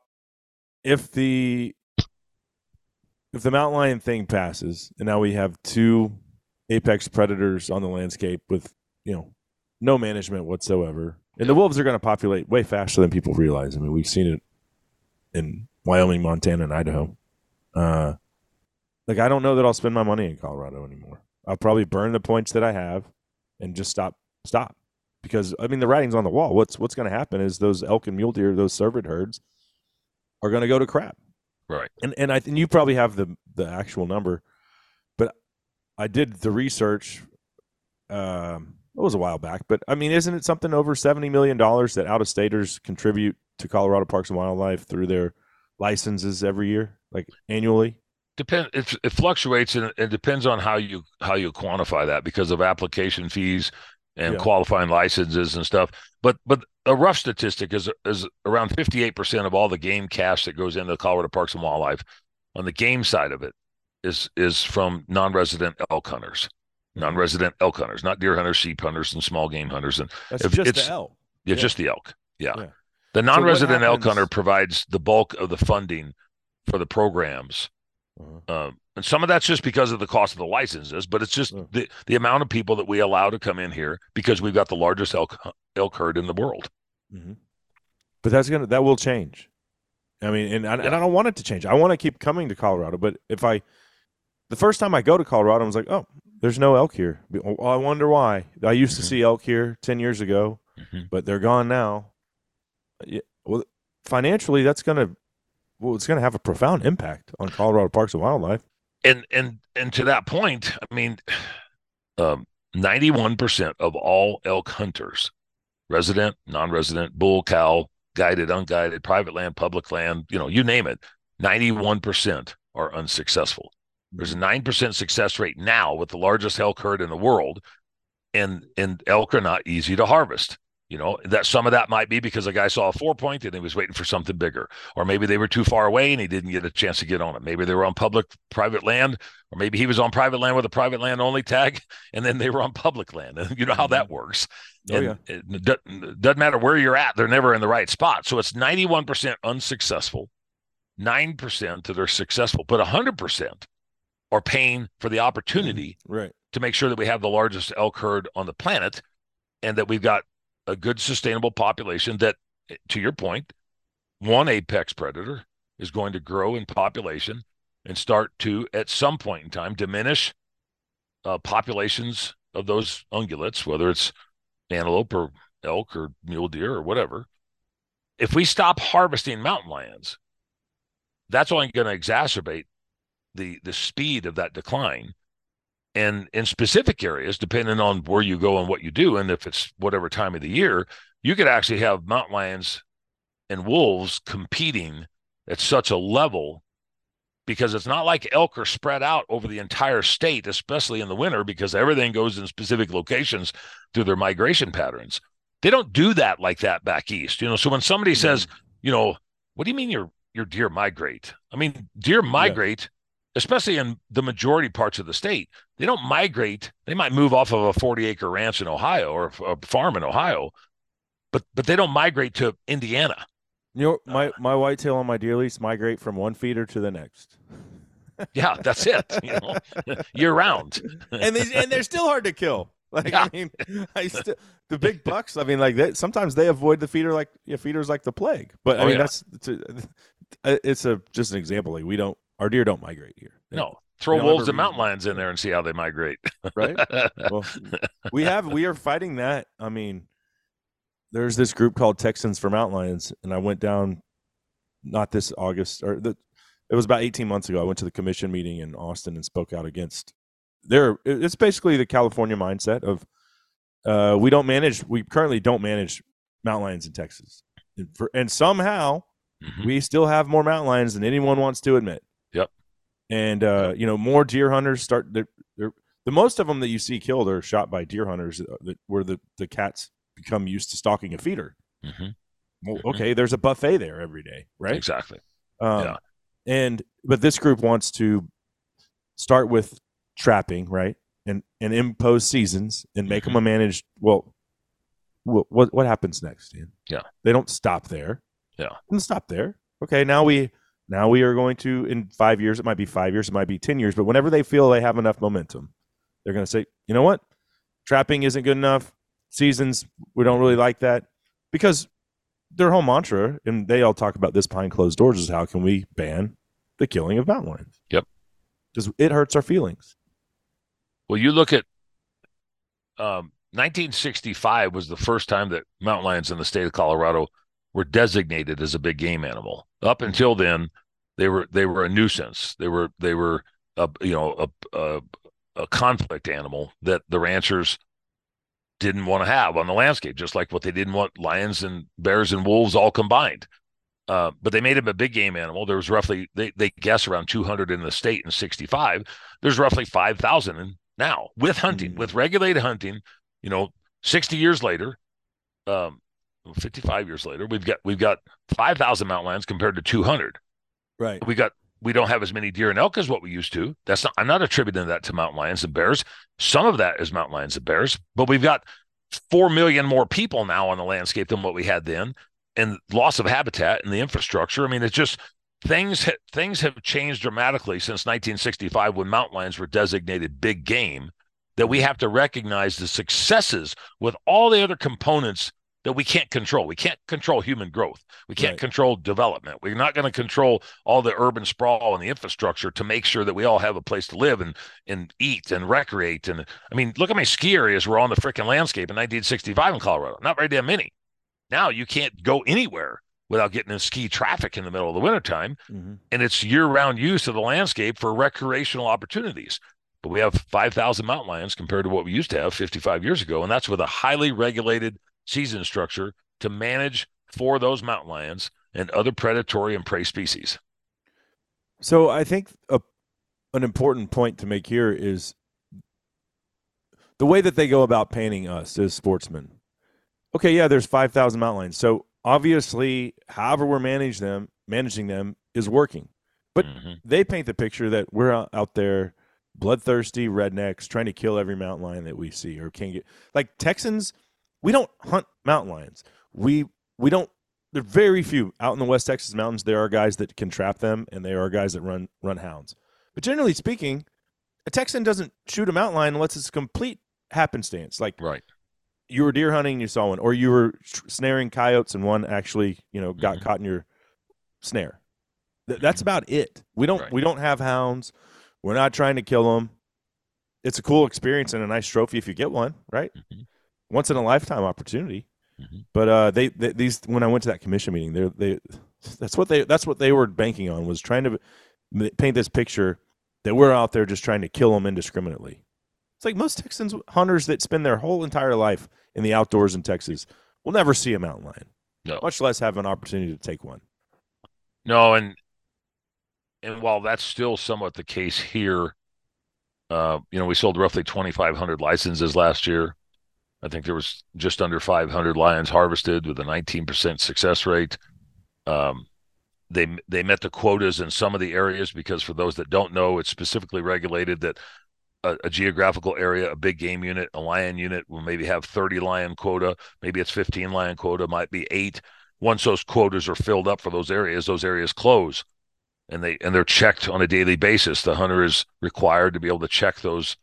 if the if the mountain lion thing passes, and now we have two apex predators on the landscape with you know no management whatsoever. And the wolves are going to populate way faster than people realize. I mean, we've seen it in Wyoming, Montana, and Idaho. Uh, like I don't know that I'll spend my money in Colorado anymore. I'll probably burn the points that I have and just stop stop because I mean the writing's on the wall. What's what's going to happen is those elk and mule deer, those cervid herds, are going to go to crap. Right. And and I think you probably have the the actual number. I did the research. Um, it was a while back, but I mean, isn't it something over seventy million dollars that out of staters contribute to Colorado Parks and Wildlife through their licenses every year, like annually? Depend. It, it fluctuates, and it depends on how you how you quantify that because of application fees and yeah. qualifying licenses and stuff. But but a rough statistic is is around fifty eight percent of all the game cash that goes into Colorado Parks and Wildlife on the game side of it is is from non-resident elk hunters, mm-hmm. non-resident elk hunters, not deer hunters, sheep hunters, and small game hunters. And That's just it's, the elk. It's yeah. just the elk. Yeah. yeah. The non-resident so elk hunter provides the bulk of the funding for the programs. Uh-huh. Um, and some of that's just because of the cost of the licenses, but it's just uh-huh. the, the amount of people that we allow to come in here because we've got the largest elk elk herd in the world. Mm-hmm. But that's gonna that will change. I mean, and, yeah. and I don't want it to change. I want to keep coming to Colorado, but if I the first time I go to Colorado, I was like, oh, there's no elk here. Well, I wonder why. I used mm-hmm. to see elk here 10 years ago, mm-hmm. but they're gone now. Yeah, well, financially, that's going to well, it's going to have a profound impact on Colorado Parks and Wildlife. And and and to that point, I mean, um, 91% of all elk hunters, resident, non-resident, bull, cow, guided, unguided, private land, public land, you know, you name it, 91% are unsuccessful. There's a 9% success rate now with the largest elk herd in the world. And and elk are not easy to harvest. You know, that some of that might be because a guy saw a four point and he was waiting for something bigger. Or maybe they were too far away and he didn't get a chance to get on it. Maybe they were on public private land, or maybe he was on private land with a private land only tag, and then they were on public land. And you know how that mm-hmm. works. Oh, and yeah. it doesn't matter where you're at, they're never in the right spot. So it's 91% unsuccessful, 9% that are successful, but 100% are paying for the opportunity mm-hmm. right. to make sure that we have the largest elk herd on the planet and that we've got a good sustainable population that to your point one apex predator is going to grow in population and start to at some point in time diminish uh, populations of those ungulates whether it's antelope or elk or mule deer or whatever if we stop harvesting mountain lions that's only going to exacerbate the the speed of that decline And in specific areas, depending on where you go and what you do, and if it's whatever time of the year, you could actually have mountain lions and wolves competing at such a level because it's not like elk are spread out over the entire state, especially in the winter, because everything goes in specific locations through their migration patterns. They don't do that like that back east, you know. So when somebody says, you know, what do you mean your your deer migrate? I mean, deer migrate. Especially in the majority parts of the state. They don't migrate. They might move off of a 40 acre ranch in Ohio or a farm in Ohio, but but they don't migrate to Indiana you know, my uh, my whitetail on my deer lease migrate from one feeder to the next. yeah, that's it. You know, year round, and they and they're still hard to kill. Like yeah. I mean, I still the big bucks. I mean, like they, sometimes they avoid the feeder like yeah, feeders like the plague. But I oh, mean, yeah. that's it's a, it's a just an example. Like we don't our deer don't migrate here. no, throw wolves and mountain lions in there and see how they migrate. right. Well, we have we are fighting that. I mean, there's this group called Texans for Mountain Lions, and I went down not this August or the it was about 18 months ago. I went to the commission meeting in Austin and spoke out against there. It's basically the California mindset of uh, we don't manage. We currently don't manage mountain lions in Texas, and, for, and somehow mm-hmm. we still have more mountain lions than anyone wants to admit. And uh, you know, more deer hunters start. They're, they're, the most of them that you see killed are shot by deer hunters uh, that, where the the cats become used to stalking a feeder. Mm-hmm. Well, mm-hmm. okay, there's a buffet there every day, right? Exactly. Um, yeah. And but this group wants to start with trapping, right? And and impose seasons and make mm-hmm. them a managed. Well, what what happens next, Dan? Yeah, they don't stop there. Yeah, don't stop there. Okay, now we now we are going to in five years. It might be five years. It might be ten years. But whenever they feel they have enough momentum, they're going to say, you know what, trapping isn't good enough seasons. We don't really like that because their whole mantra, and they all talk about this behind closed doors, is how can we ban the killing of mountain lions? Yep, because it hurts our feelings. Well, you look at um, 1965 was the first time that mountain lions in the state of Colorado were designated as a big game animal. Up until then, they were they were a nuisance. They were they were a you know a, a, a conflict animal that the ranchers didn't want to have on the landscape, just like what they didn't want lions and bears and wolves all combined. Uh, but they made him a big game animal. There was roughly they they guess around 200 in the state in 65. There's roughly 5,000 now with hunting, mm with regulated hunting. You know, 60 years later, um, 55 years later, we've got we've got 5,000 mountain lions compared to 200. Right. We got we don't have as many deer and elk as what we used to. That's not, I'm not attributing that to mountain lions and bears. Some of that is mountain lions and bears, but we've got 4 million more people now on the landscape than what we had then and loss of habitat and the infrastructure. I mean, it's just things, things have changed dramatically since 1965 when mountain lions were designated big game that we have to recognize the successes with all the other components that we can't control. We can't control human growth. We can't right. control development. We're not going to control all the urban sprawl and the infrastructure to make sure that we all have a place to live and and eat and recreate. And I mean, look at my ski areas were on the freaking landscape in 1965 in Colorado. Not very damn many. Now you can't go anywhere without getting in ski traffic in the middle of the wintertime. Mm-hmm. And it's year-round use of the landscape for recreational opportunities. But we have 5,000 mountain lions compared to what we used to have 55 years ago. And that's with a highly regulated season structure to manage for those mountain lions and other predatory and prey species. So I think a, an important point to make here is the way that they go about painting us as sportsmen. Okay, yeah, there's 5,000 mountain lions. So obviously, however we're manage them, managing them is working. But mm-hmm. they paint the picture that we're out there bloodthirsty rednecks trying to kill every mountain lion that we see or can get like Texans – we don't hunt mountain lions. We we don't. There are very few out in the West Texas mountains. There are guys that can trap them, and there are guys that run run hounds. But generally speaking, a Texan doesn't shoot a mountain lion unless it's a complete happenstance. Like right, you were deer hunting, you saw one, or you were snaring coyotes, and one actually you know got mm-hmm. caught in your snare. Th- that's mm-hmm. about it. We don't right. we don't have hounds. We're not trying to kill them. It's a cool experience and a nice trophy if you get one, right? Mm-hmm once in a lifetime opportunity. Mm-hmm. But uh, they, they, these when I went to that commission meeting, they they that's what they that's what they were banking on was trying to paint this picture that we're out there just trying to kill them indiscriminately. It's like most Texans hunters that spend their whole entire life in the outdoors in Texas will never see a mountain lion. No. Much less have an opportunity to take one. No, and and while that's still somewhat the case here, uh, you know, we sold roughly 2,500 licenses last year. I think there was just under 500 lions harvested with a 19% success rate. Um, they they met the quotas in some of the areas because for those that don't know, it's specifically regulated that a, a, geographical area, a big game unit, a lion unit will maybe have 30 lion quota, maybe it's 15 lion quota, might be eight. Once those quotas are filled up for those areas, those areas close and they and they're checked on a daily basis. The hunter is required to be able to check those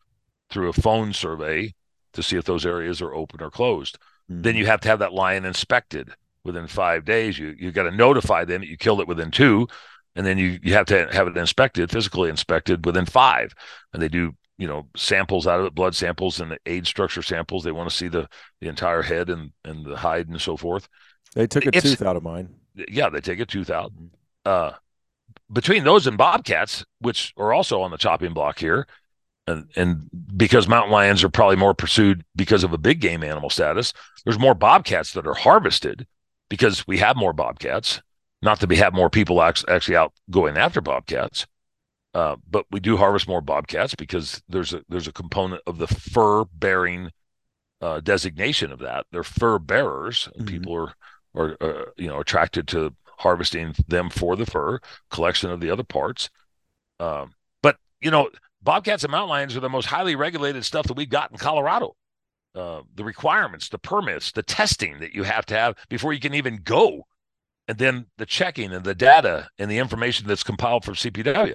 through a phone survey to see if those areas are open or closed. Mm-hmm. Then you have to have that lion inspected within five days. You you got to notify them that you killed it within two, and then you you have to have it inspected, physically inspected within five. And they do you know samples out of it, blood samples and age structure samples. They want to see the the entire head and and the hide and so forth. They took a it's, tooth out of mine. Yeah, they take a tooth out. Mm-hmm. Uh, between those and bobcats, which are also on the chopping block here, and and because mountain lions are probably more pursued because of a big game animal status, there's more bobcats that are harvested because we have more bobcats. Not that we have more people actually out going after bobcats, uh, but we do harvest more bobcats because there's a there's a component of the fur bearing uh, designation of that. They're fur bearers, and mm-hmm. people are are uh, you know attracted to harvesting them for the fur, collection of the other parts. Um, but you know, bobcats and mountain lions are the most highly regulated stuff that we've got in Colorado. Uh, the requirements, the permits, the testing that you have to have before you can even go, and then the checking and the data and the information that's compiled from CPW.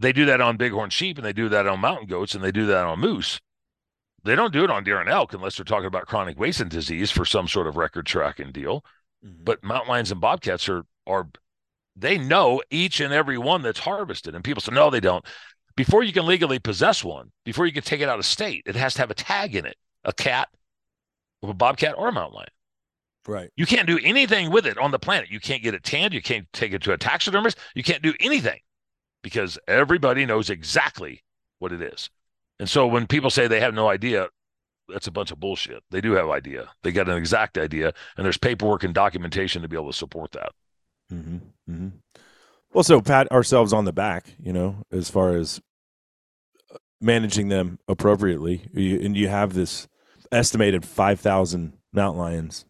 They do that on bighorn sheep and they do that on mountain goats and they do that on moose. They don't do it on deer and elk unless they're talking about chronic wasting disease for some sort of record tracking deal. Mm-hmm. But mountain lions and bobcats are are they know each and every one that's harvested. And people say, no, they don't. Before you can legally possess one, before you can take it out of state, it has to have a tag in it, a cat, a bobcat, or a mountain lion. Right. You can't do anything with it on the planet. You can't get it tanned. You can't take it to a taxidermist. You can't do anything because everybody knows exactly what it is. And so when people say they have no idea, that's a bunch of bullshit. They do have idea. They got an exact idea, and there's paperwork and documentation to be able to support that. Mm-hmm. Mm-hmm. Well, so pat ourselves on the back, you know, as far as managing them appropriately, you, and you have this estimated five thousand mountain lions.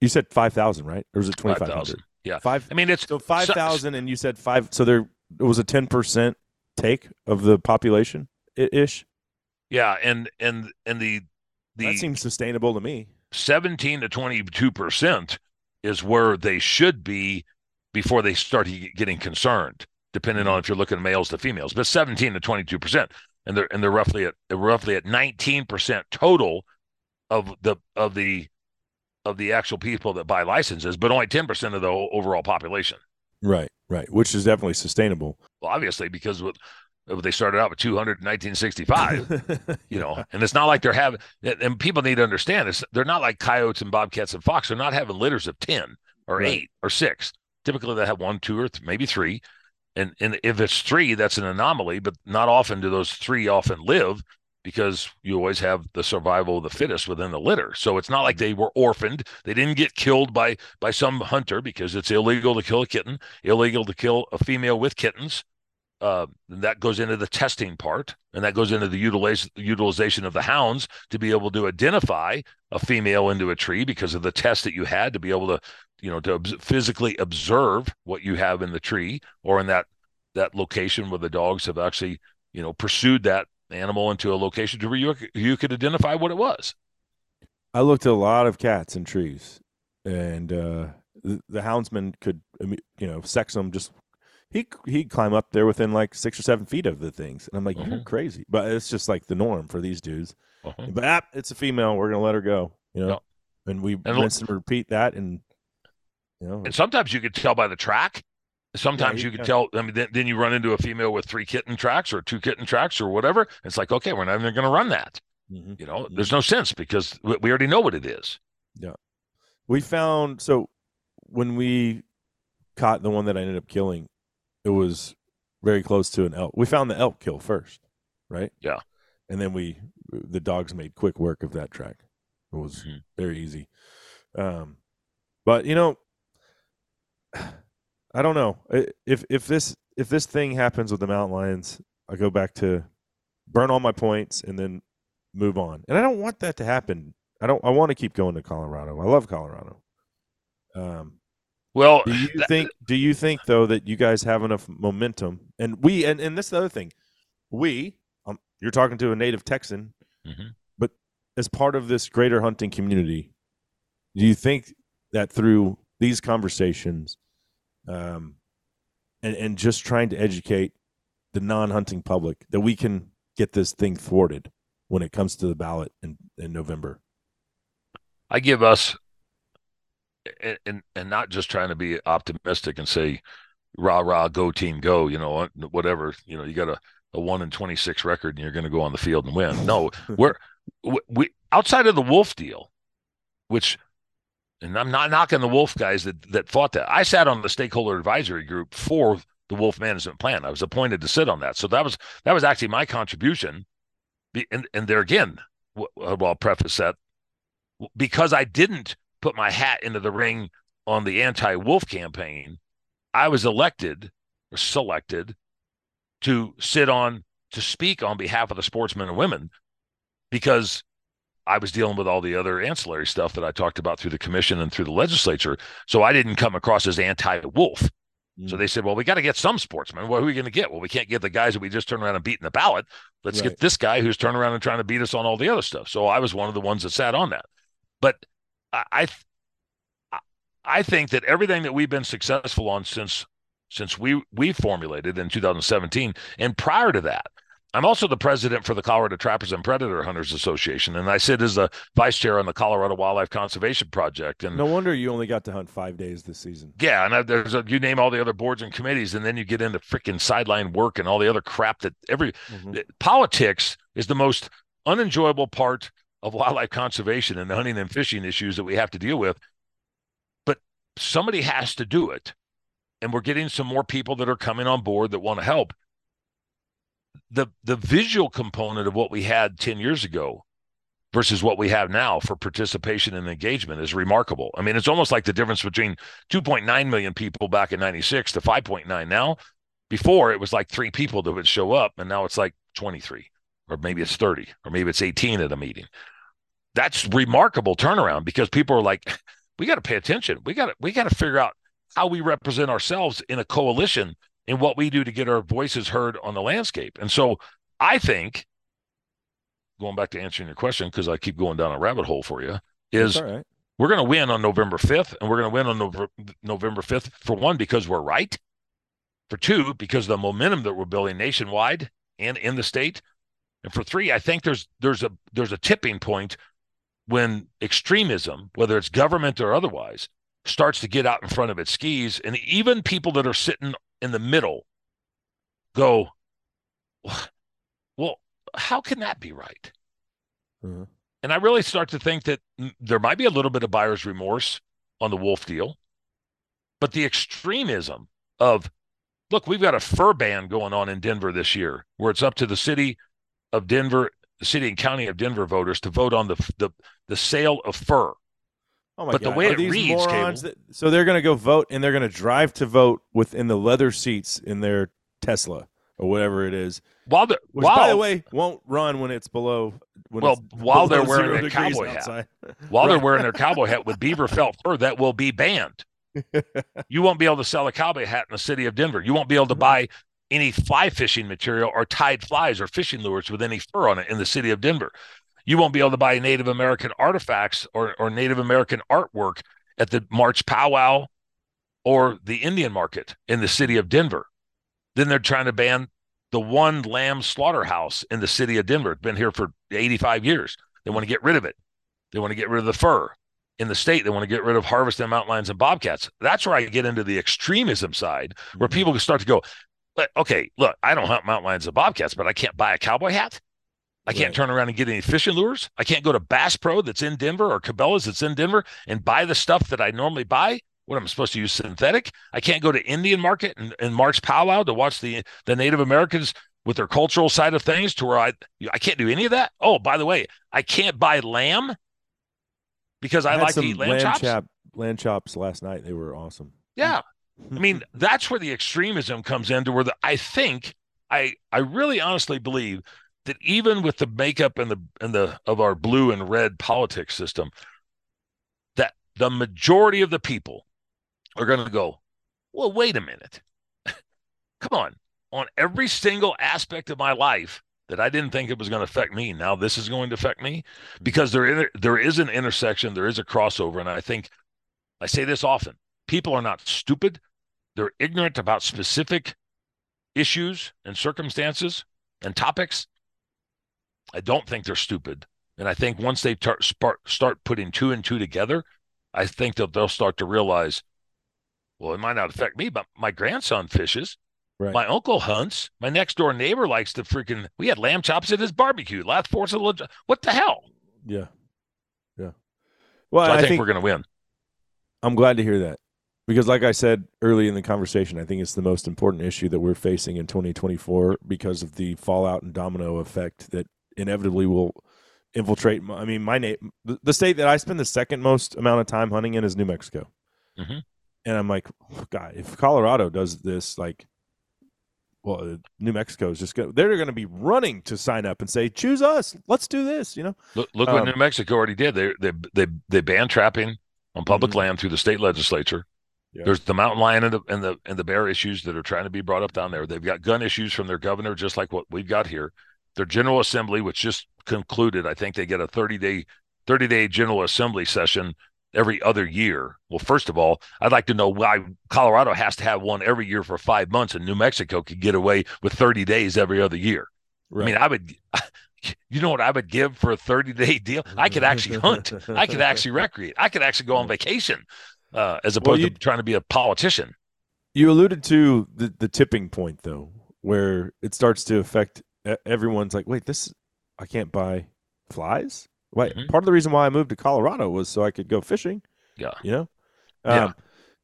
You said five thousand, right? Or was it twenty five hundred? Yeah, five. I mean, it's so five thousand, and you said five. So there it was a ten percent take of the population ish. Yeah, and and and the the that seems sustainable to me. Seventeen to twenty two percent is where they should be before they start getting concerned. Depending on if you're looking at males to females, but seventeen to twenty two percent, and they're and they're roughly at roughly at nineteen percent total of the of the of the actual people that buy licenses, but only ten percent of the overall population. Right, right, which is definitely sustainable. Well, obviously, because with they started out with 200 in 1965 you know and it's not like they're having and people need to understand this they're not like coyotes and bobcats and fox they're not having litters of 10 or right. 8 or 6 typically they have one two or th- maybe 3 and and if it's 3 that's an anomaly but not often do those 3 often live because you always have the survival of the fittest within the litter. So it's not like they were orphaned. They didn't get killed by by some hunter because it's illegal to kill a kitten illegal to kill a female with kittens uh, that goes into the testing part, and that goes into the utilization utilization of the hounds to be able to identify a female into a tree because of the test that you had to be able to, you know, to physically observe what you have in the tree or in that that location where the dogs have actually, you know, pursued that animal into a location to where you you could identify what it was. I looked at a lot of cats in trees, and uh, the, the houndsman could, you know, sex them just he he'd climb up there within like six or seven feet of the things, and I'm like, uh-huh. you're crazy. But it's just like the norm for these dudes. Uh-huh. But ah, it's a female. We're gonna let her go. You know, and we and rinse and repeat that, and you know, and sometimes you could tell by the track. Sometimes yeah, you, could tell. I mean, then, then you run into a female with three kitten tracks or two kitten tracks or whatever. It's like, okay, we're not even going to run that. Mm-hmm. You know, mm-hmm. there's no sense because we already know what it is. Yeah, we found so when we caught the one that I ended up killing, it was very close to an elk. We found the elk kill first, right? Yeah. and then we the dogs made quick work of that track. It was mm-hmm. very easy. Um, but you know, I don't know if if this if this thing happens with the mountain lions, I go back to burn all my points and then move on. And I don't want that to happen. I don't. I want to keep going to Colorado. I love Colorado. Um, well, do you that, think? Do you think though that you guys have enough momentum? And we and and this is the other thing. We, um, you're talking to a native Texan, mm-hmm. but as part of this greater hunting community, do you think that through these conversations, um, and and just trying to educate the non-hunting public that we can get this thing thwarted when it comes to the ballot in in November? I give us and and not just trying to be optimistic and say rah rah go team go you know uh, whatever you know you got a, a 1 in 26 record and you're going to go on the field and win. No we're we outside of the wolf deal which and I'm not knocking the wolf guys that that fought that. I sat on the stakeholder advisory group for the wolf management plan. I was appointed to sit on that. So that was that was actually my contribution. And and there again uh, well I'll preface that because I didn't put my hat into the ring on the anti-wolf campaign, I was elected or selected to sit on to speak on behalf of the sportsmen and women because I was dealing with all the other ancillary stuff that I talked about through the commission and through the legislature. So I didn't come across as anti-wolf. Mm. So they said, well, we got to get some sportsmen. What are we going to get? Well, we can't get the guys that we just turned around and beat in the ballot. Let's right. get this guy who's turning around and trying to beat us on all the other stuff. So I was one of the ones that sat on that. But I I think that everything that we've been successful on since since we we formulated in 2017 and prior to that I'm also the president for the Colorado Trappers and Predator Hunters Association, and I sit as the vice chair on the Colorado Wildlife Conservation Project. And no wonder you only got to hunt five days this season. Yeah, and I, there's a, you name all the other boards and committees, and then you get into freaking sideline work and all the other crap that every mm-hmm. politics is the most unenjoyable part of wildlife conservation and the hunting and fishing issues that we have to deal with. But somebody has to do it. And we're getting some more people that are coming on board that want to help. The the visual component of what we had 10 years ago versus what we have now for participation and engagement is remarkable. I mean, it's almost like the difference between 2.9 million people back in 96 to 5.9 now. Before it was like three people that would show up, and now it's like 23, or maybe it's 30, or maybe it's 18 at a meeting that's remarkable turnaround because people are like, we got to pay attention. We got to we got to figure out how we represent ourselves in a coalition and what we do to get our voices heard on the landscape. And so I think going back to answering your question because I keep going down a rabbit hole for you is right. we're going to win on November 5th and we're going to win on November, November 5th for one because we're right. For two because the momentum that we're building nationwide and in the state. And for three, I think there's there's a there's a tipping point when extremism, whether it's government or otherwise, starts to get out in front of its skis, and even people that are sitting in the middle go, well, how can that be right? Mm-hmm. And I really start to think that there might be a little bit of buyer's remorse on the Wolf deal, but the extremism of, look, we've got a fur ban going on in Denver this year, where it's up to the city of Denver the city and county of Denver voters to vote on the the, the sale of fur. Oh my but God. the way Are it reads, Cable, that, so they're going to go vote and they're going to drive to vote within the leather seats in their Tesla or whatever it is. While the which, while, by the way, won't run when it's below. When well, it's while below they're wearing their cowboy outside. hat, while right. they're wearing their cowboy hat with beaver felt fur, that will be banned. you won't be able to sell a cowboy hat in the city of Denver. You won't be able to buy any fly fishing material or tied flies or fishing lures with any fur on it in the city of Denver. You won't be able to buy Native American artifacts or, or Native American artwork at the March powwow or the Indian market in the city of Denver. Then they're trying to ban the one lamb slaughterhouse in the city of Denver. It's been here for 85 years. They want to get rid of it. They want to get rid of the fur. In the state, they want to get rid of harvesting mountain lions and bobcats. That's where I get into the extremism side, where mm-hmm. people can start to go, okay, look, I don't hunt mountain lions and bobcats, but I can't buy a cowboy hat. I can't right. turn around and get any fishing lures. I can't go to Bass Pro that's in Denver or Cabela's that's in Denver and buy the stuff that I normally buy. What I'm supposed to use synthetic. I can't go to Indian Market and, and March powwow to watch the the Native Americans with their cultural side of things to where I I can't do any of that. Oh, by the way, I can't buy lamb because I, I like to eat lamb, lamb chops. chop lamb chops last night. They were awesome. Yeah. I mean, that's where the extremism comes into where the, I think I I really honestly believe that even with the makeup and the and the of our blue and red politics system, that the majority of the people are going to go, well, wait a minute, come on, on every single aspect of my life that I didn't think it was going to affect me. Now this is going to affect me because there there is an intersection, there is a crossover, and I think I say this often: people are not stupid; they're ignorant about specific issues and circumstances and topics. I don't think they're stupid. And I think once they tar- start, start putting two and two together, I think that they'll start to realize, well, it might not affect me, but my grandson fishes. Right. My uncle hunts. My next door neighbor likes to freaking. We had lamb chops at his barbecue. Last Fourth of July. What the hell? Yeah. Yeah. Well, So I, I, think, think we're going to win. I'm glad to hear that because, like I said early in the conversation, I think it's the most important issue that we're facing in 2024 because of the fallout and domino effect that inevitably will infiltrate. my- I mean, my name, the, state that I spend the second most amount of time hunting in is New Mexico, Mhm. and I'm like, oh, God, if Colorado does this, like. Well, uh, New Mexico is just going. They're going to be running to sign up and say, "Choose us. Let's do this." You know, Look, look what Um, New Mexico already did. They they they they banned trapping on public Mhm. land through the state legislature. There's the mountain lion and the, and the and the bear issues that are trying to be brought up down there. They've got gun issues from their governor, just like what we've got here. Their General Assembly, which just concluded, I think they get a 30 day 30 day General Assembly session every other year. Well, first of all, I'd like to know why Colorado has to have one every year for five months, and New Mexico could get away with 30 days every other year. I mean, I would, you know what I would give for a 30 day deal? I could actually hunt. I could actually recreate. I could actually go on vacation uh, as opposed you- to trying to be a politician. You alluded to the, the tipping point though, where it starts to affect everyone's like, wait, this I can't buy flies. Wait, Mhm. part of the reason why I moved to Colorado was so I could go fishing. Yeah. You know? Yeah. Um,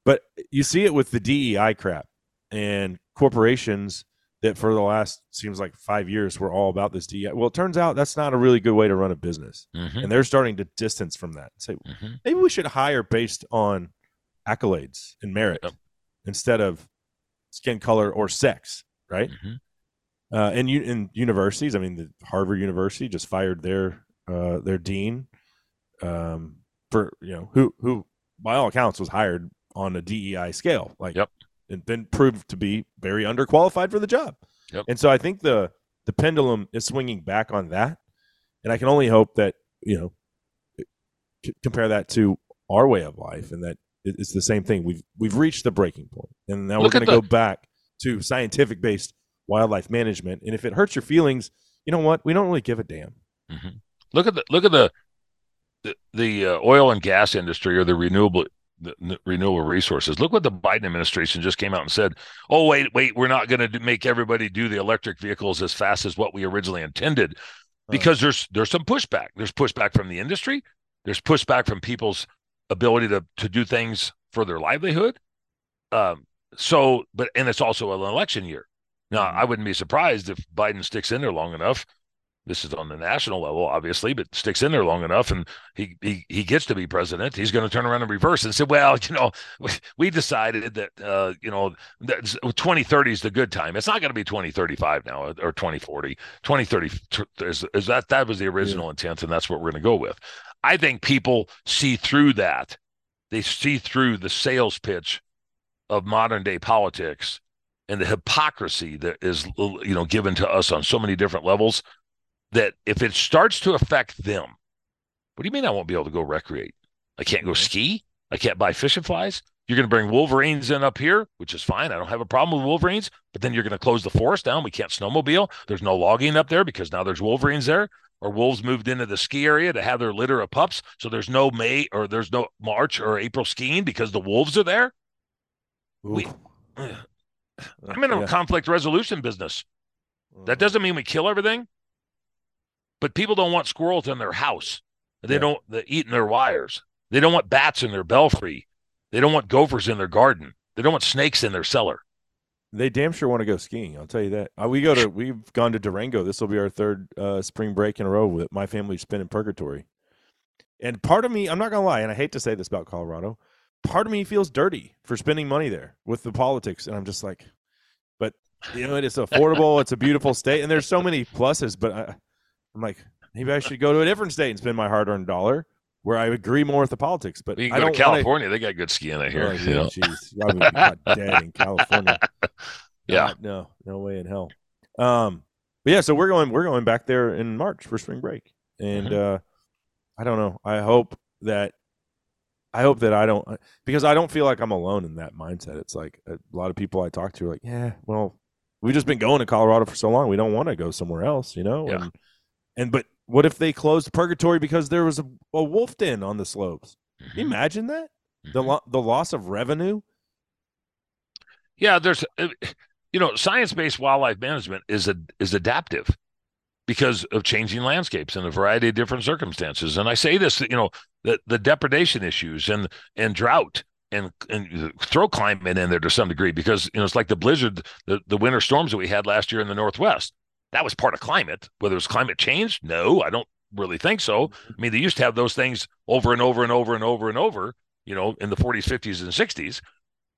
but you see it with the DEI crap and corporations that for the last seems like five years were all about this DEI. Well, it turns out that's not a really good way to run a business. Mhm, And they're starting to distance from that. Say, mhm. maybe we should hire based on accolades and merit Yep. instead of skin color or sex, right? Mhm. Uh, and you in universities, I mean, the Harvard University just fired their uh, their dean um, for you know who who by all accounts was hired on a DEI scale, like Yep. and then proved to be very underqualified for the job. Yep. And so I think the the pendulum is swinging back on that, and I can only hope that you know compare that to our way of life, and that it's the same thing. We've we've reached the breaking point, and now Look we're going to the- go back to scientific based wildlife management. And if it hurts your feelings, you know what? We don't really give a damn. Mhm. Look at the look at the the, the uh, oil and gas industry or the renewable the, n- renewable resources. Look what the Biden administration just came out and said. Oh wait, wait, we're not going to make everybody do the electric vehicles as fast as what we originally intended, because there's there's some pushback. There's pushback from the industry. There's pushback from people's ability to to do things for their livelihood. Um. So, but and it's also an election year. Now, Mhm. I wouldn't be surprised if Biden sticks in there long enough this is on the national level, obviously, but sticks in there long enough and he he, he gets to be president, he's going to turn around and reverse and say, well, you know, we, decided that, uh, you know, 2030 is the good time. It's not going to be 2035 now or 2040. 2030 is, is that that was the original intent, and that's what we're going to go with. I think people see through that. They see through the sales pitch of modern day politics and the hypocrisy that is you know given to us on so many different levels that if it starts to affect them, what do you mean I won't be able to go recreate? I can't go mm-hmm. ski. I can't buy fishing flies. You're going to bring wolverines in up here, which is fine. I don't have a problem with wolverines, but then you're going to close the forest down. We can't snowmobile. There's no logging up there because now there's wolverines there. Or wolves moved into the ski area to have their litter of pups. So there's no May or there's no March or April skiing because the wolves are there. We- I'm in a Yeah. conflict resolution business. That mm-hmm. doesn't mean we kill everything, but people don't want squirrels in their house. They Yeah. don't eating their wires. They don't want bats in their belfry. They don't want gophers in their garden. They don't want snakes in their cellar. they damn sure want to go skiing. I'll tell you that. Uh, we go to we've gone to Durango. This will be our third uh, spring break in a row with my family's been in purgatory. And part of me, I'm not gonna lie, and I hate to say this about Colorado, part of me feels dirty for spending money there with the politics, and I'm just like, but you know, it's affordable. it's a beautiful state, and there's so many pluses. But I, I'm like, maybe I should go to a different state and spend my hard-earned dollar where I agree more with the politics. But You can I go don't to California; they got good skiing out Wanna, here. oh, you know? jeez, I would be caught dead in California. Yeah. God, no, no way in hell. Um, but yeah, so we're going we're going back there in March for spring break, and Mm-hmm. uh, I don't know. I hope that I hope that I don't because I don't feel like I'm alone in that mindset. It's like a lot of people I talk to are like, yeah, well, we've just been going to Colorado for so long, we don't want to go somewhere else, you know. Yeah. And and but what if they closed Purgatory because there was a, a wolf den on the slopes? Can you Mhm. imagine that the Mhm. lo- the loss of revenue? Yeah, there's, uh, you know, science-based wildlife management is a, is adaptive because of changing landscapes and a variety of different circumstances. And I say this, you know, the the depredation issues and and drought and and throw climate in there to some degree because you know it's like the blizzard, the the winter storms that we had last year in the Northwest. That was part of climate. Whether it was climate change, no, I don't really think so. I mean, they used to have those things over and over and over and over and over. You know, in the 40s, 50s, and 60s.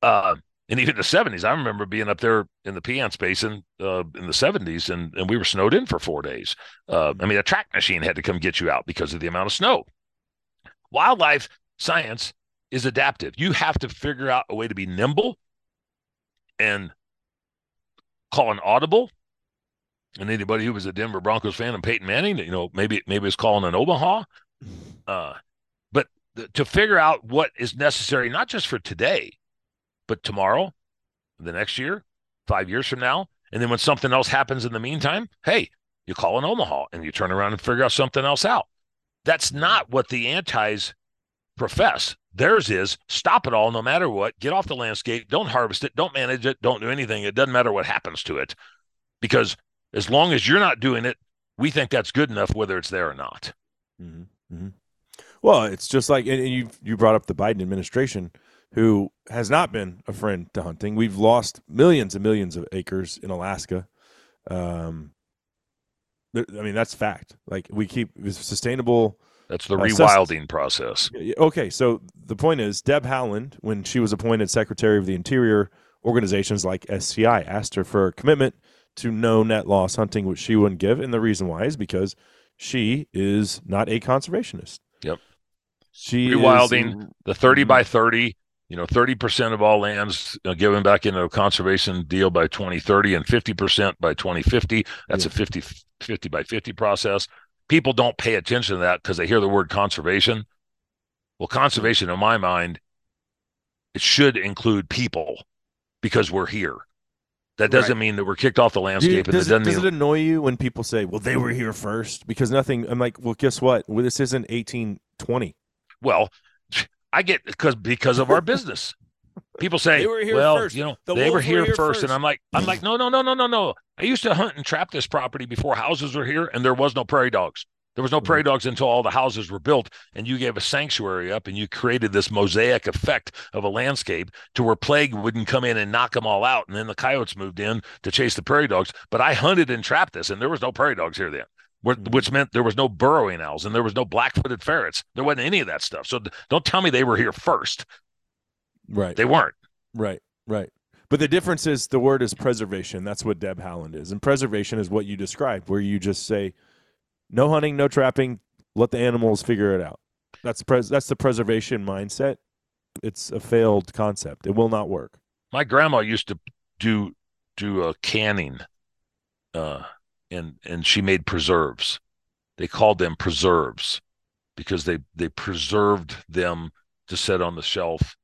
Uh, and even the 70s. I remember being up there in the Piceance Basin uh, in the 70s, and, and we were snowed in for four days. Uh, I mean, a track machine had to come get you out because of the amount of snow. Wildlife science is adaptive. You have to figure out a way to be nimble and call an audible. And anybody who was a Denver Broncos fan and Peyton Manning, you know, maybe maybe it's calling an Omaha. Uh, but th- to figure out what is necessary, not just for today, but tomorrow, the next year, five years from now. And then when something else happens in the meantime, hey, you call an Omaha and you turn around and figure out something else out. That's not what the antis profess. Theirs is stop it all no matter what, get off the landscape, don't harvest it, don't manage it, don't do anything. It doesn't matter what happens to it. Because as long as you're not doing it, we think that's good enough, whether it's there or not. Mm-hmm. Mm-hmm. Well, it's just like, and you you brought up the Biden administration, who has not been a friend to hunting. We've lost millions and millions of acres in Alaska. Um, I mean, that's fact. Like we keep sustainable. That's the Uh, rewilding process. Okay, so the point is, Deb Haaland, when she was appointed Secretary of the Interior, organizations like SCI asked her for a commitment to no net loss hunting, which she wouldn't give, and the reason why is because she is not a conservationist. Yep. She is- Rewilding, The 30 Mhm. by 30, you know, 30% of all lands uh, given back into a conservation deal by 2030 and 50% by 2050. That's Yeah. a 50, 50 by 50 process. People don't pay attention to that because they hear the word conservation. Well, conservation, in my mind, it should include people because we're here. That doesn't mean that we're kicked off the you- landscape, and does, it, doesn't does mean it annoy you when people say, "Well, they were here first? Because nothing. I'm like, "Well, guess what? Well, this isn't 1820. Well, I get because because of our business. People say, They were here "Well, first. you know, The they were wolves were here, here first. first. and I'm like, I'm like, no, no, no, no, no, no. I used to hunt and trap this property before houses were here, and there was no prairie dogs. There was no prairie dogs until all the houses were built, and you gave a sanctuary up, and you created this mosaic effect of a landscape to where plague wouldn't come in and knock them all out, and then the coyotes moved in to chase the prairie dogs. But I hunted and trapped this, and there was no prairie dogs here then. Mhm. Which meant there was no burrowing owls and there was no black-footed ferrets. There wasn't any of that stuff. So don't tell me they were here first. Right. They weren't. Right, right. But the difference is the word is preservation. That's what Deb Haaland is. And preservation is what you described, where you just say, no hunting, no trapping, let the animals figure it out. That's pres- that's the preservation mindset. It's a failed concept. It will not work. my grandma used to do do uh, canning uh and and she made preserves they called them preserves because they they preserved them to set on the shelf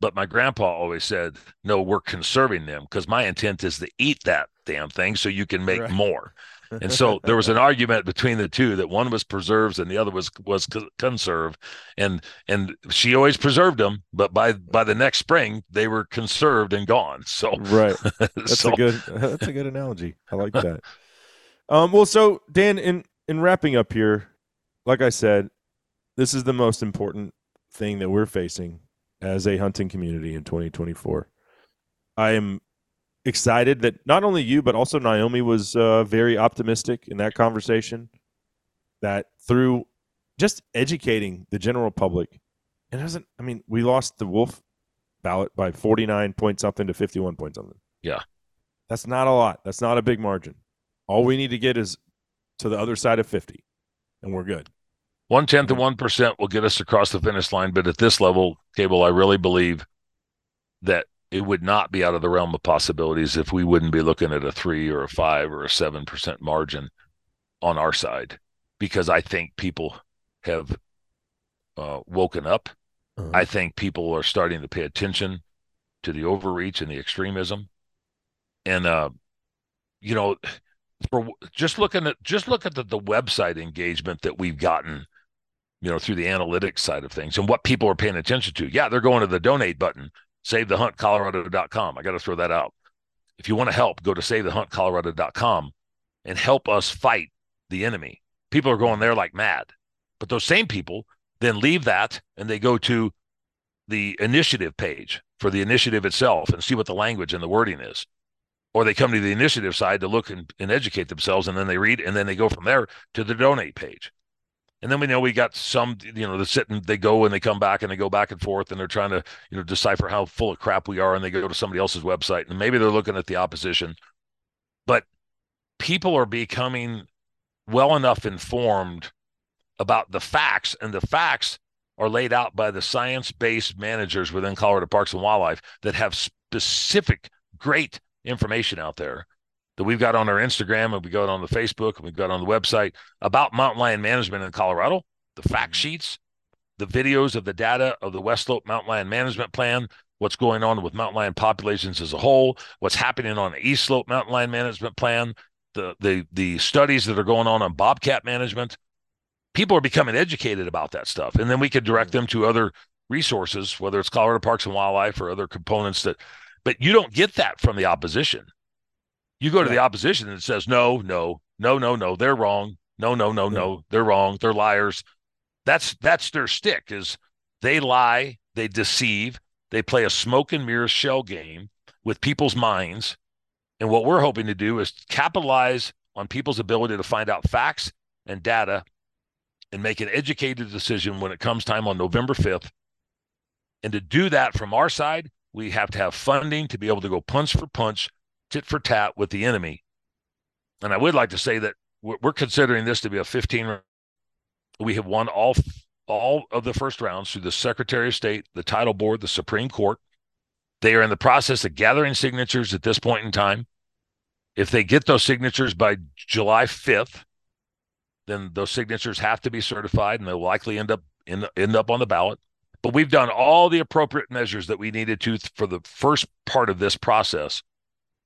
but my grandpa always said no we're conserving them because my intent is to eat that damn thing so you can make Right. more and so there was an argument between the two that one was preserves and the other was was co- conserve and and she always preserved them but by by the next spring they were conserved and gone so right. That's so a good that's a good analogy. I like that. Um, well, so Dan, in in wrapping up here, like I said, this is the most important thing that we're facing as a hunting community in 2024. I am excited that not only you but also Naomi was uh, very optimistic in that conversation. That through just educating the general public, it doesn't. I mean, we lost the Wolf ballot by forty nine point something to fifty one point something. Yeah, that's not a lot. That's not a big margin. All we need to get is to the other side of fifty, and we're good. One tenth of one percent will get us across the finish line, but at this level, Cable, I really believe that it would not be out of the realm of possibilities if we wouldn't be looking at a three or a five or a seven percent margin on our side, because I think people have uh, woken up. Uh-huh. I think people are starting to pay attention to the overreach and the extremism, and uh, you know, for just looking at just look at the, the website engagement that we've gotten you know, through the analytics side of things and what people are paying attention to. Yeah, they're going to the donate button, savethehuntcolorado.com. I got to throw that out. If you want to help, go to savethehuntcolorado.com and help us fight the enemy. People are going there like mad. But those same people then leave that and they go to the initiative page for the initiative itself and see what the language and the wording is. Or they come to the initiative side to look and, and educate themselves and then they read and then they go from there to the donate page. And then we know we got some, you know, they sit and they go and they come back and they go back and forth and they're trying to, you know, decipher how full of crap we are and they go to somebody else's website and maybe they're looking at the opposition. But people are becoming well enough informed about the facts and the facts are laid out by the science-based managers within Colorado Parks and Wildlife that have specific great information out there that we've got on our Instagram and we got on the Facebook and we've got on the website about mountain lion management in Colorado, the fact mm-hmm. sheets, the videos of the data of the West Slope Mountain Lion Management Plan, what's going on with mountain lion populations as a whole, what's happening on the East Slope Mountain Lion Management Plan, the the the studies that are going on on bobcat management. People are becoming educated about that stuff, and then we could direct them to other resources, whether it's Colorado Parks and Wildlife or other components that. But you don't get that from the opposition. You go to the opposition and it says, no, no, no, no, no, they're wrong. No, no, no, no, they're wrong. They're liars. That's that's their stick is they lie, they deceive, they play a smoke and mirror shell game with people's minds. And what we're hoping to do is capitalize on people's ability to find out facts and data and make an educated decision when it comes time on November 5th. And to do that from our side, we have to have funding to be able to go punch for punch tit for tat with the enemy. And I would like to say that we're considering this to be a 15. We have won all all of the first rounds through the Secretary of State, the Title Board, the Supreme Court. They are in the process of gathering signatures at this point in time. If they get those signatures by July 5th, then those signatures have to be certified and they'll likely end up in, end up on the ballot. But we've done all the appropriate measures that we needed to for the first part of this process.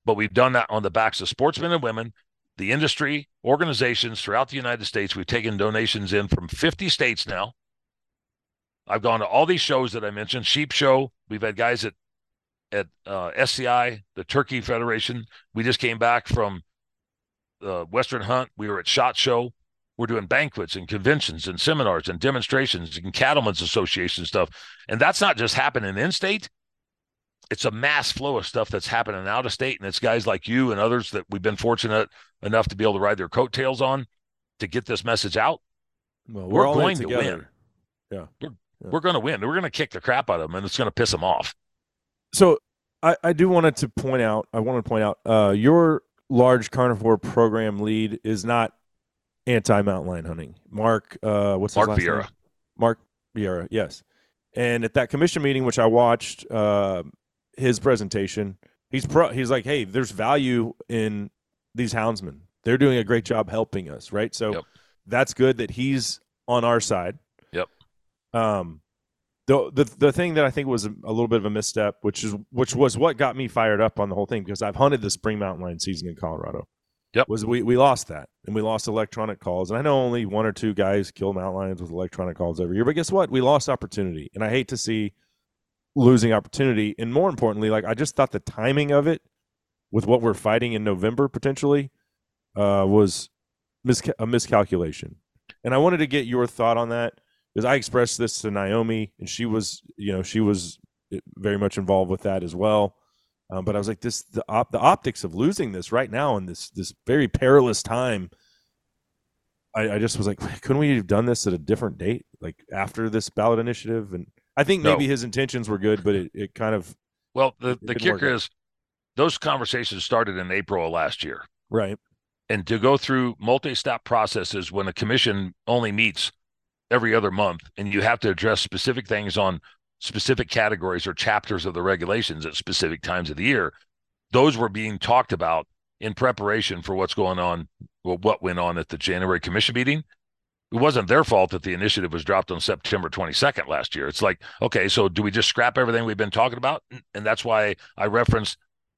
But we've done that on the backs of sportsmen and women, the industry, organizations throughout the United States. We've taken donations in from 50 states now. I've gone to all these shows that I mentioned, Sheep Show. We've had guys at at uh, SCI, the Turkey Federation. We just came back from uh, Western Hunt. We were at Shot Show. We're doing banquets and conventions and seminars and demonstrations and cattlemen's association stuff. And that's not just happening in state it's a mass flow of stuff that's happening out of state, and it's guys like you and others that we've been fortunate enough to be able to ride their coattails on to get this message out. Well, we're, we're going to win. Yeah, we're, yeah. we're going to win. We're going to kick the crap out of them, and it's going to piss them off. So, I, I do wanted to point out. I want to point out uh, your large carnivore program lead is not anti mountain lion hunting. Mark, uh, what's Mark his last Vieira. Name? Mark Vieira. Yes. And at that commission meeting, which I watched, uh, his presentation. He's pro. He's like, hey, there's value in these houndsmen. They're doing a great job helping us, right? So yep. that's good that he's on our side. Yep. Um, the the the thing that I think was a, a, little bit of a misstep, which is which was what got me fired up on the whole thing because I've hunted the spring mountain lion season in Colorado. Yep. Was we we lost that and we lost electronic calls and I know only one or two guys kill mountain lions with electronic calls every year, but guess what? We lost opportunity and I hate to see losing opportunity. And more importantly, like I just thought the timing of it with what we're fighting in November potentially uh, was mis- a miscalculation. And I wanted to get your thought on that because I expressed this to Naomi and she was, you know, she was very much involved with that as well. Um, but I was like, this the op- the optics of losing this right now in this this very perilous time. I, I just was like, couldn't we have done this at a different date, like after this ballot initiative? And I think No. maybe his intentions were good, but it, it kind of Well, the, the kicker is those conversations started in April of last year. right. And to go through multi step processes when a commission only meets every other month and you have to address specific things on specific categories or chapters of the regulations at specific times of the year, those were being talked about in preparation for what's going on, well, what went on at the January commission meeting. It wasn't their fault that the initiative was dropped on September 22nd last year. It's like, okay, so do we just scrap everything we've been talking about? And that's why I referenced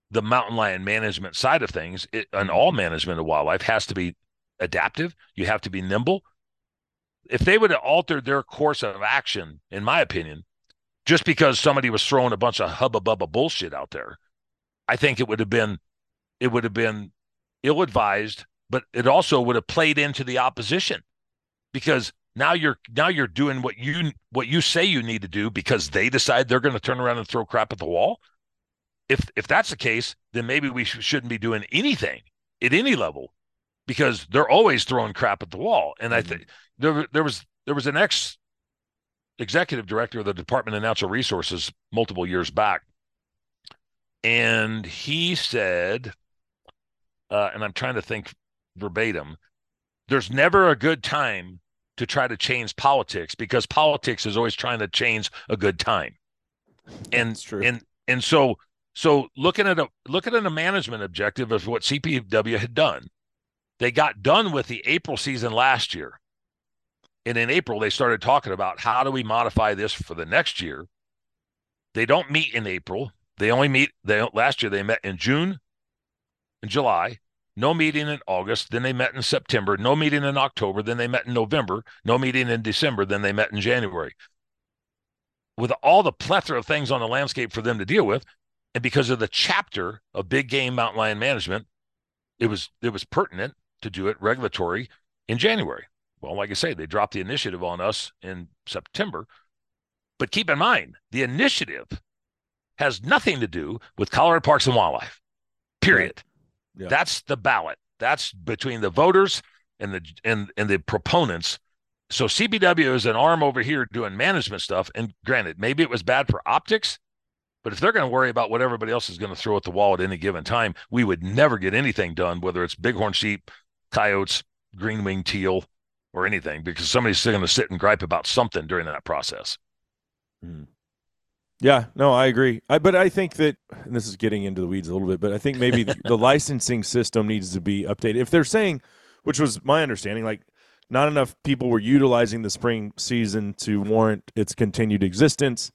the mountain lion management side of things. It, and all management of wildlife has to be adaptive. You have to be nimble. If they would have altered their course of action, in my opinion, just because somebody was throwing a bunch of hubba bubba bullshit out there, I think it would have been it would have been ill advised, but it also would have played into the opposition because now you're now you're doing what you what you say you need to do because they decide they're going to turn around and throw crap at the wall. If if that's the case, then maybe we sh- shouldn't be doing anything at any level because they're always throwing crap at the wall. And I think there there was there was an ex executive director of the Department of Natural Resources multiple years back, and he said, uh, and I'm trying to think verbatim, there's never a good time to try to change politics because politics is always trying to change a good time. And That's true. and and so so looking at a looking at a management objective of what CPW had done, they got done with the April season last year. And in April, they started talking about how do we modify this for the next year. They don't meet in April. They only meet they last year they met in June and July, no meeting in August, then they met in September, no meeting in October, then they met in November, no meeting in December, then they met in January. With all the plethora of things on the landscape for them to deal with, and because of the chapter of big game mountain lion management, it was it was pertinent to do it regulatory in January. Well, like I say, they dropped the initiative on us in September. But keep in mind, the initiative has nothing to do with Colorado Parks and Wildlife. Period. Yeah. That's the ballot. That's between the voters and the and and the proponents. So CPW is an arm over here doing management stuff. And granted, maybe it was bad for optics, but if they're going to worry about what everybody else is going to throw at the wall at any given time, we would never get anything done, whether it's bighorn sheep, coyotes, green winged teal, or anything, because somebody's still going to sit and gripe about something during that process. Hmm. Yeah, no, I agree. I, but I think that and this is getting into the weeds a little bit, but I think maybe the, the licensing system needs to be updated. If they're saying, which was my understanding, like not enough people were utilizing the spring season to warrant its continued existence.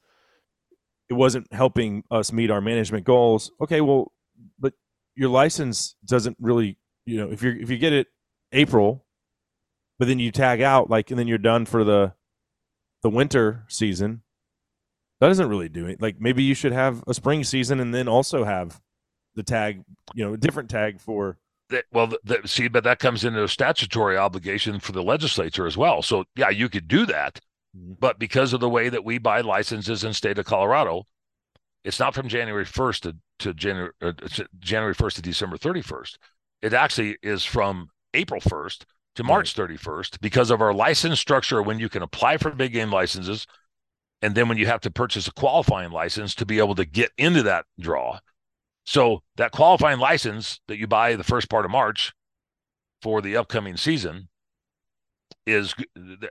It wasn't helping us meet our management goals. Okay, well, but your license doesn't really, you know, if you if you get it April, but then you tag out like and then you're done for the the winter season that doesn't really do it. Like maybe you should have a spring season and then also have the tag, you know, a different tag for. Well, th th see, but that comes into a statutory obligation for the legislature as well. So, yeah, you could do that, Mhm. but because of the way that we buy licenses in state of Colorado, it's not from January 1st to, to January uh, to January 1st to December 31st. It actually is from April 1st to March 31st because of our license structure when you can apply for big game licenses and then when you have to purchase a qualifying license to be able to get into that draw. So that qualifying license that you buy the first part of March for the upcoming season is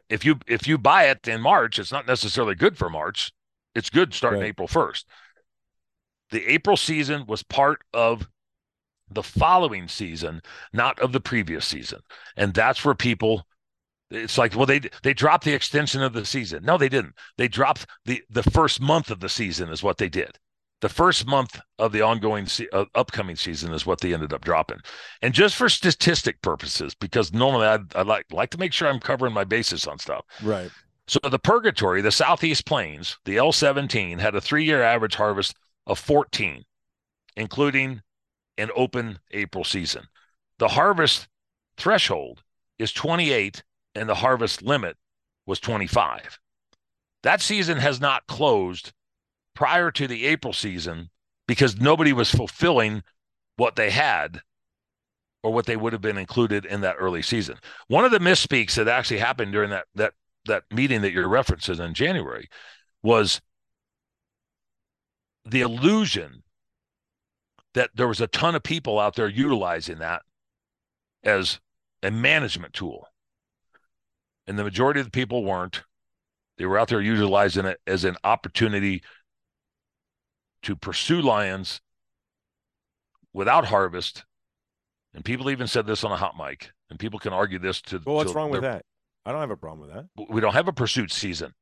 if you if you buy it in March, it's not necessarily good for March. It's good starting Right. April 1st. The April season was part of the following season, not of the previous season. And that's where people it's like, well, they they dropped the extension of the season. No, they didn't. They dropped the the first month of the season is what they did. The first month of the ongoing se- uh, upcoming season is what they ended up dropping. And just for statistic purposes, because normally I I like like to make sure I'm covering my bases on stuff. Right. So the Purgatory, the Southeast Plains, the L17 had a three-year average harvest of 14, including an open April season. The harvest threshold is 28 and the harvest limit was 25. That season has not closed prior to the April season because nobody was fulfilling what they had or what they would have been included in that early season. One of the misspeaks that actually happened during that that that meeting that you're referencing in January was the illusion that there was a ton of people out there utilizing that as a management tool. And the majority of the people weren't. They were out there utilizing it as an opportunity to pursue lions without harvest. And people even said this on a hot mic, and people can argue this to. Well, what's to wrong with that? I don't have a problem with that. We don't have a pursuit season.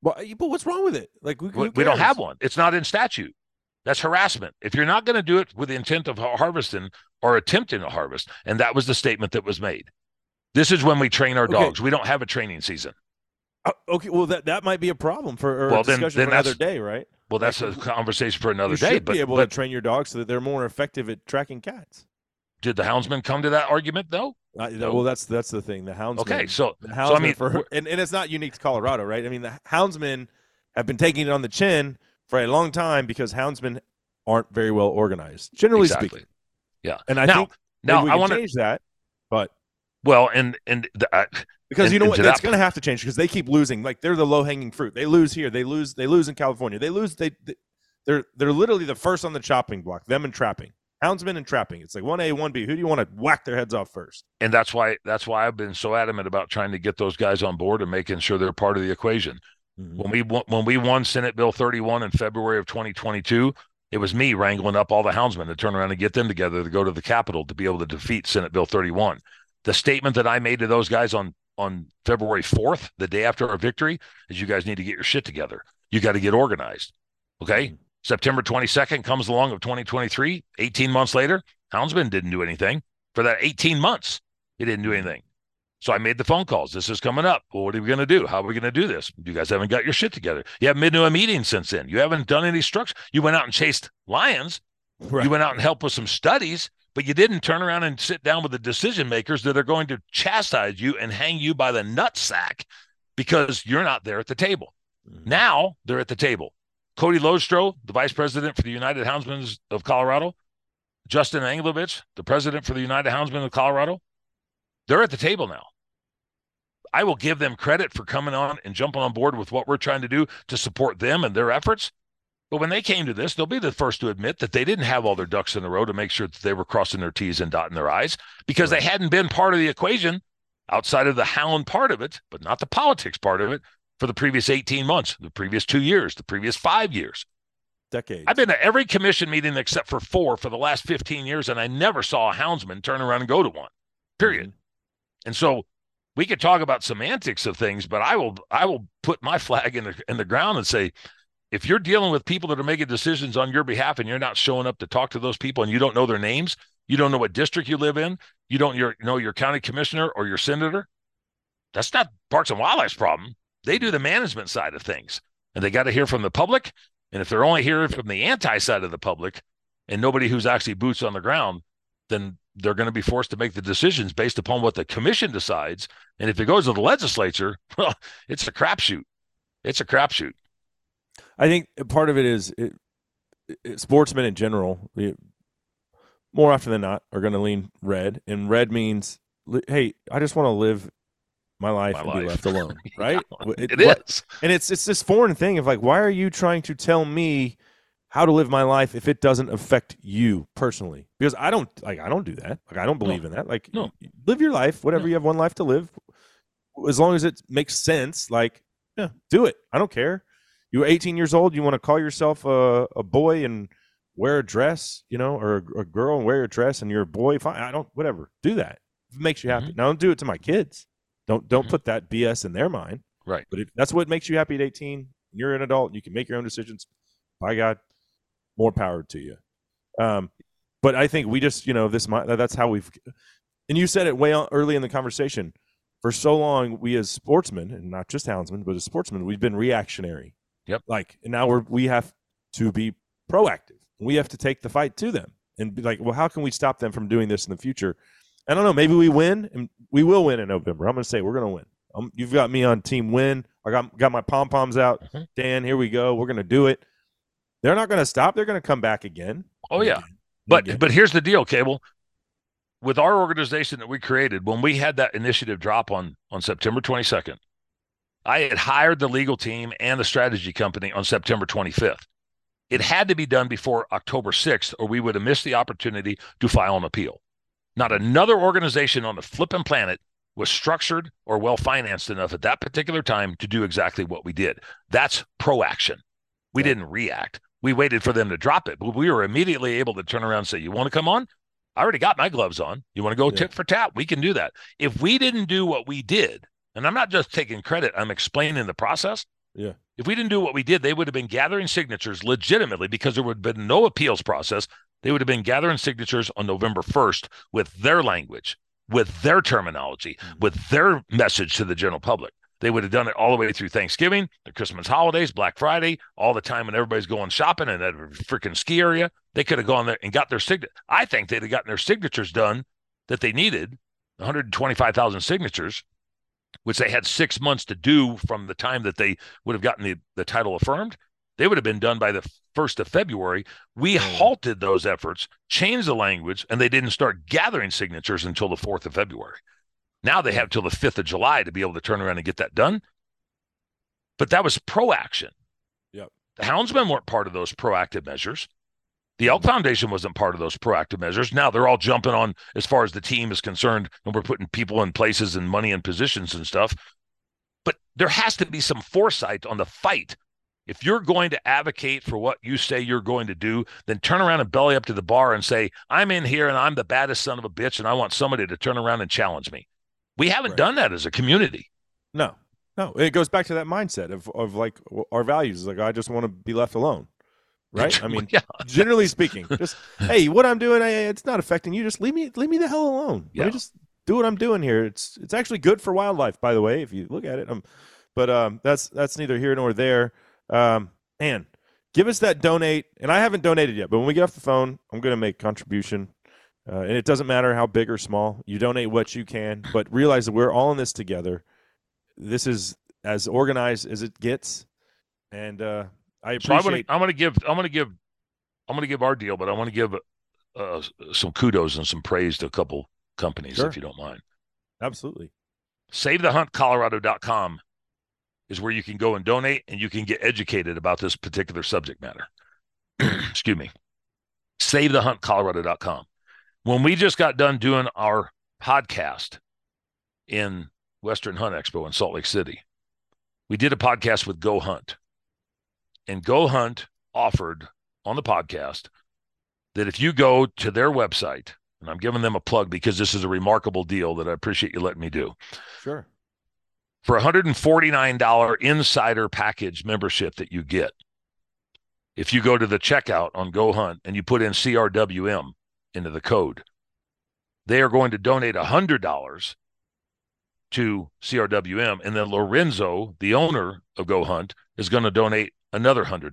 Well, but what's wrong with it? Like we, We, don't have one. It's not in statute. That's harassment. If you're not going to do it with the intent of harvesting or attempting to harvest, and that was the statement that was made. This is when we train our Okay. dogs. We don't have a training season. Uh, okay, well that that might be a problem for or Well, then- then another day, right? Well, that's a conversation for another you day. should But, be able but to train your dogs so that they're more effective at tracking cats. did the houndsman come to that argument though? Uh, No. Well, that's that's the thing. The houndsmen. Okay, so the so I mean, for, and, and it's not unique to Colorado, right? I mean, the houndsmen have been taking it on the chin for a long time because houndsmen aren't very well organized, generally exactly. speaking. Yeah. And I now, think now we I want to. change that, but Well, and and the, I, because And- you know what, to it's going to have to change because they keep losing. Like they're the low hanging fruit. They lose here. They lose. They lose in California. They lose. They, they they're they're literally the first on the chopping block. Them and trapping. Houndsmen and trapping. It's like one A, one B. Who do you want to whack their heads off first? and that's why that's why I've been so adamant about trying to get those guys on board and making sure they're part of the equation. Mm-hmm. When we won- when we won Senate Bill 31 in February of 2022, it was me wrangling up all the houndsmen to turn around and get them together to go to the Capitol to be able to defeat Senate Bill 31. The statement that I made to those guys on on February 4th, the day after our victory, is you guys need to get your shit together. You got to get organized. Okay. Mm-hmm. September 22nd comes along of 2023, 18 months later, Houndsman didn't do anything. For that 18 months, he didn't do mm-hmm. anything. So I made the phone calls. This is coming up. Well, what are we going to do? How are we going to do this? You guys haven't got your shit together. You haven't been to a meeting since then. You haven't done any structure. You went out and chased lions. Right. You went out and helped with some studies, but you didn't turn around and sit down with the decision makers that are going to chastise you and hang you by the nutsack because you're not there at the table. Mhm. Now they're at the table. Cody Lostro, the vice president for the United Houndsmen of Colorado, Justin Anglovich, the president for the United Houndsmen of Colorado, they're at the table now. I will give them credit for coming on and jumping on board with what we're trying to do to support them and their efforts. But when they came to this, they'll be the first to admit that they didn't have all their ducks in a row to make sure that they were crossing their T's and dotting their I's because Right. they hadn't been part of the equation outside of the hound part of it, but not the politics part of it for the previous 18 months, the previous two years, the previous five years. Decades. I've been to every commission meeting except for four for the last 15 years, and I never saw a houndsman turn around and go to one. Period. Mm-hmm. And so we could talk about semantics of things, but I will I will put my flag in the in the ground and say, if you're dealing with people that are making decisions on your behalf and you're not showing up to talk to those people and you don't know their names, you don't know what district you live in, you don't your, know your county commissioner or your senator, that's not Parks and Wildlife's problem. They do the management side of things, and they got to hear from the public. And if they're only hearing from the anti side of the public and nobody who's actually boots on the ground, then they're going to be forced to make the decisions based upon what the commission decides. And if it goes to the legislature, well, it's a crapshoot. It's a crapshoot. I think part of it is it, it, sportsmen in general, we- more often than not, are going to lean red, and red means, hey, I just want to live my life My and be left alone, right? It It- is. and it's it's this foreign thing of like, why are you trying to tell me how to live my life if it doesn't affect you personally? Because I don't like I don't do that. Like I don't believe in that. Like No. live your life, whatever No. you have one life to live, as long as it makes sense. Like yeah, do it. I don't care. You're 18 years old. You want to call yourself a, a boy and wear a dress, you know, or a, a girl and wear a dress, and you're a boy. Fine. I don't. Whatever. Do that. If it makes you happy. Now don't do it to my kids. Don't don't Mhm. put that BS in their mind. Right. But if that's what makes you happy at 18, you're an adult. You can make your own decisions. By God, more power to you. Um, but I think we just, you know, this that's how we've. And you said it way early in the conversation. For so long, we as sportsmen, and not just houndsmen, but as sportsmen, we've been reactionary. Yep. Like, and now we're we have to be proactive. We have to take the fight to them and be like, well, how can we stop them from doing this in the future? I don't know. Maybe we win, and we will win in November. I'm going to say we're going to win. Um, you've got me on team win. I got got my pom poms out. Mhm. Dan, here we go. We're going to do it. They're not going to stop. They're going to come back again. Oh yeah, Again. but Again. but here's the deal, Cable. With our organization that we created, when we had that initiative drop on on September 22nd, I had hired the legal team and the strategy company on September 25th. It had to be done before October 6th, or we would have missed the opportunity to file an appeal. Not another organization on the flipping planet was structured or well financed enough at that particular time to do exactly what we did. That's proaction. We Yeah. didn't react. We waited for them to drop it, but we were immediately able to turn around and say, You want to come on? I already got my gloves on. You want to go Yeah. tit for tap? We can do that. If we didn't do what we did, and I'm not just taking credit, I'm explaining the process. Yeah. If we didn't do what we did, they would have been gathering signatures legitimately because there would have been no appeals process. They would have been gathering signatures on November 1st with their language, with their terminology, Mhm. with their message to the general public. They would have done it all the way through Thanksgiving, the Christmas holidays, Black Friday, all the time when everybody's going shopping in that freaking ski area. They could have gone there and got their signature. I think they'd have gotten their signatures done that they needed, 125,000 signatures, which they had six months to do from the time that they would have gotten the, the title affirmed. They would have been done by the 1st of February. We hmm. halted those efforts, changed the language, and they didn't start gathering signatures until the 4th of February. Now they hmm. have till the 5th of July to be able to turn around and get that done. But that was proaction. Yep. The houndsmen weren't part of those proactive measures. The Elk Foundation wasn't part of those proactive measures. Now they're all jumping on as far as the team is concerned, and we're putting people in places and money in positions and stuff. But there has to be some foresight on the fight. If you're going to advocate for what you say you're going to do, then turn around and belly up to the bar and say, I'm in here and I'm the baddest son of a bitch, and I want somebody to turn around and challenge me. We haven't Right. done that as a community. No, no. It goes back to that mindset of of like our values. Like I just want to be left alone, right? I mean, yeah. generally speaking, just hey, what I'm doing, I, it's not affecting you. Just leave me, leave me the hell alone. Let me just do what I'm doing here. It's it's actually good for wildlife, by the way, if you look at it. Um, but um, that's that's neither here nor there. Um, and give us that donate. And I haven't donated yet, but when we get off the phone, I'm going to make a contribution. Uh, and it doesn't matter how big or small. You donate what you can, but realize that we're all in this together. This is as organized as it gets, and uh, I So I'm. I'm gonna give I'm gonna give I'm gonna give our deal, but I want to give uh, some kudos and some praise to a couple companies, Sure. if you don't mind. absolutely. SaveTheHuntColorado.com is where you can go and donate and you can get educated about this particular subject matter. Excuse me. SaveTheHuntColorado.com. When we just got done doing our podcast in Western Hunt Expo in Salt Lake City, we did a podcast with Go Hunt. And Go Hunt offered on the podcast that if you go to their website, and I'm giving them a plug because this is a remarkable deal that I appreciate you letting me do Sure. for a $149 insider package membership that you get. If you go to the checkout on Go Hunt and you put in CRWM into the code, they are going to donate $100 to CRWM. And then Lorenzo, the owner of Go Hunt, is going to donate another $100.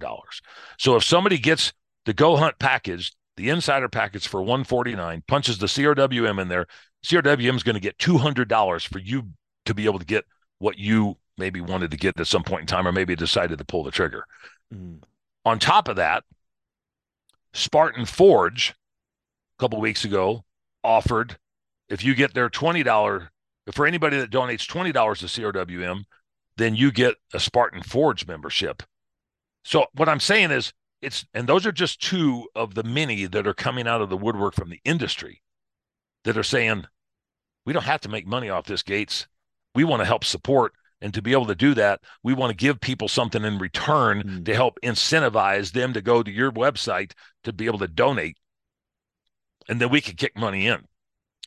So if somebody gets the Go Hunt package, the insider package for 149 punches the CRWM in there, CRWM is going to get $200 for you to be able to get what you maybe wanted to get at some point in time, or maybe decided to pull the trigger. Mhm. On top of that, Spartan Forge a couple weeks ago offered if you get their $20 for anybody that donates $20 to CRWM, then you get a Spartan Forge membership. So what I'm saying is it's and those are just two of the many that are coming out of the woodwork from the industry that are saying we don't have to make money off this gates. We want to help support and to be able to do that, we want to give people something in return Mm. to help incentivize them to go to your website to be able to donate. And then we can kick money in.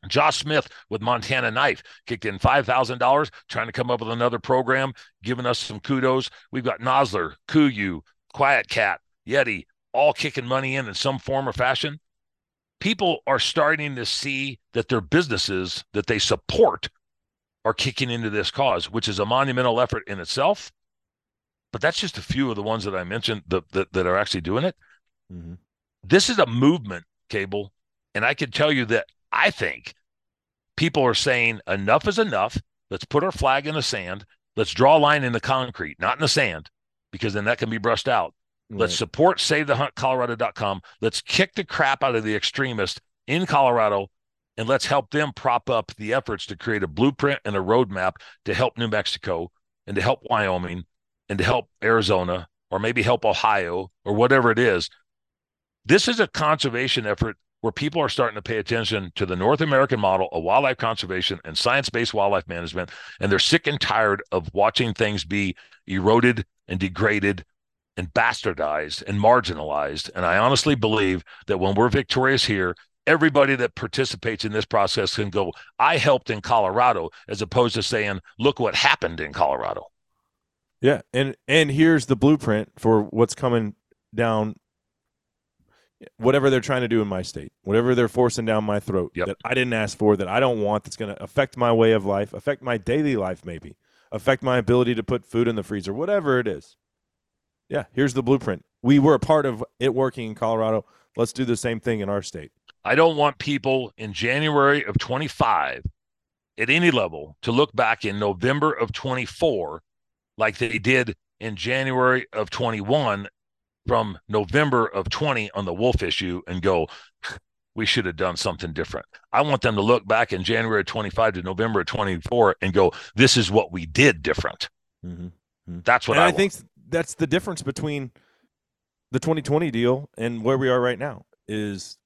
Josh Smith with Montana Knife kicked in $5,000, trying to come up with another program, giving us some kudos. We've got Nosler, KUIU, Quiet Cat, Yeti, all kicking money in in some form or fashion. People are starting to see that their businesses that they support are kicking into this cause, which is a monumental effort in itself. But that's just a few of the ones that I mentioned that, that, that are actually doing it Mhm. this is a movement cable and i can tell you that i think people are saying enough is enough let's put our flag in the sand let's draw a line in the concrete not in the sand because then that can be brushed out Let's Right. support SaveTheHuntColorado.com. Let's kick the crap out of the extremists in Colorado, and let's help them prop up the efforts to create a blueprint and a roadmap to help New Mexico and to help Wyoming and to help Arizona or maybe help Ohio or whatever it is. This is a conservation effort where people are starting to pay attention to the North American model of wildlife conservation and science based wildlife management. And they're sick and tired of watching things be eroded and degraded and bastardized and marginalized. And I honestly believe that when we're victorious here, everybody that participates in this process can go, I helped in Colorado, as opposed to saying, look what happened in Colorado. Yeah, and and here's the blueprint for what's coming down. Whatever they're trying to do in my state, whatever they're forcing down my throat Yep. that I didn't ask for, that I don't want, that's going to affect my way of life, affect my daily life, maybe affect my ability to put food in the freezer, whatever it is. Yeah, here's the blueprint. We were a part of it working in Colorado. Let's do the same thing in our state. I don't want people in January of 25 at any level to look back in November of 24 like they did in January of 21 from November of 20 on the wolf issue and go, we should have done something different. I want them to look back in January of 25 to November of 24 and go, this is what we did different. Mm-hmm. That's what I, I, want. think that's the difference between the 2020 deal and where we are right now. Is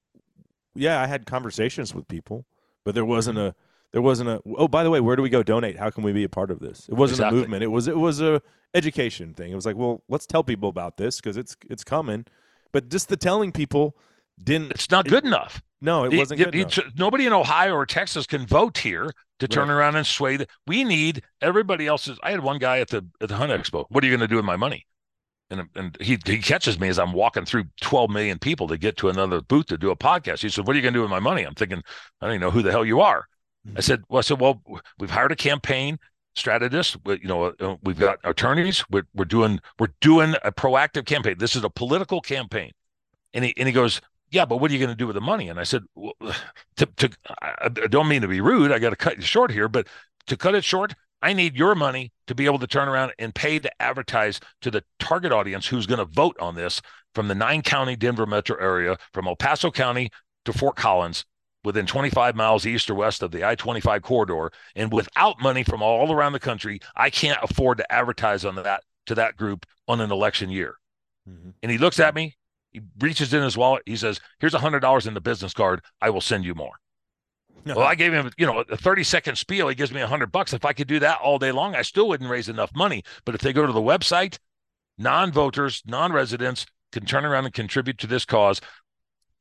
yeah, I had conversations with people, but there wasn't Mm-hmm. a there wasn't a oh by the way, where do we go donate? How can we be a part of this? It wasn't Exactly. a movement. It was it was a education thing. It was like, well, let's tell people about this because it's it's coming. But just the telling people didn't. It's not good enough. No, it The- wasn't it's- enough. Nobody in Ohio or Texas can vote here to turn Right. around and sway. The, we need everybody else's. I had one guy at the at the Hunt Expo. What are you going to do with my money? And and he he catches me as I'm walking through 12 million people to get to another booth to do a podcast. He said, "What are you going to do with my money?" I'm thinking, I don't even know who the hell you are. I said, "Well, I said, well, we've hired a campaign strategist. We, you know, uh, we've got attorneys. We're we're doing we're doing a proactive campaign. This is a political campaign." And he and he goes, yeah, but what are you going to do with the money? And I said, well, to, to, I I don't mean to be rude. I got to cut you short here, but to cut it short, I need your money to be able to turn around and pay to advertise to the target audience who's going to vote on this from the nine county Denver metro area, from El Paso County to Fort Collins, within 25 miles east or west of the I 25 corridor. And without money from all around the country, I can't afford to advertise on that to that group on an election year. Mhm. And he looks at me, he reaches in his wallet, he says, Here's a hundred dollars in the business card. I will send you more. Well, I gave him, you know, a 30 second spiel. He gives me a hundred bucks. If I could do that all day long, I still wouldn't raise enough money. But if they go to the website, non-voters, non-residents can turn around and contribute to this cause.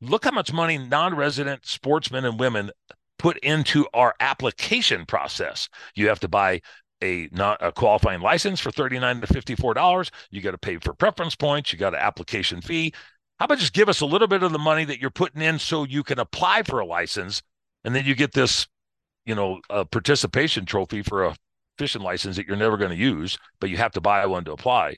Look how much money non-resident sportsmen and women put into our application process. You have to buy a not a qualifying license for 39 to 54 dollars. You got to pay for preference points. You got an application fee. How about just give us a little bit of the money that you're putting in so you can apply for a license, and then you get this, you know, a participation trophy for a fishing license that you're never going to use, but you have to buy one to apply.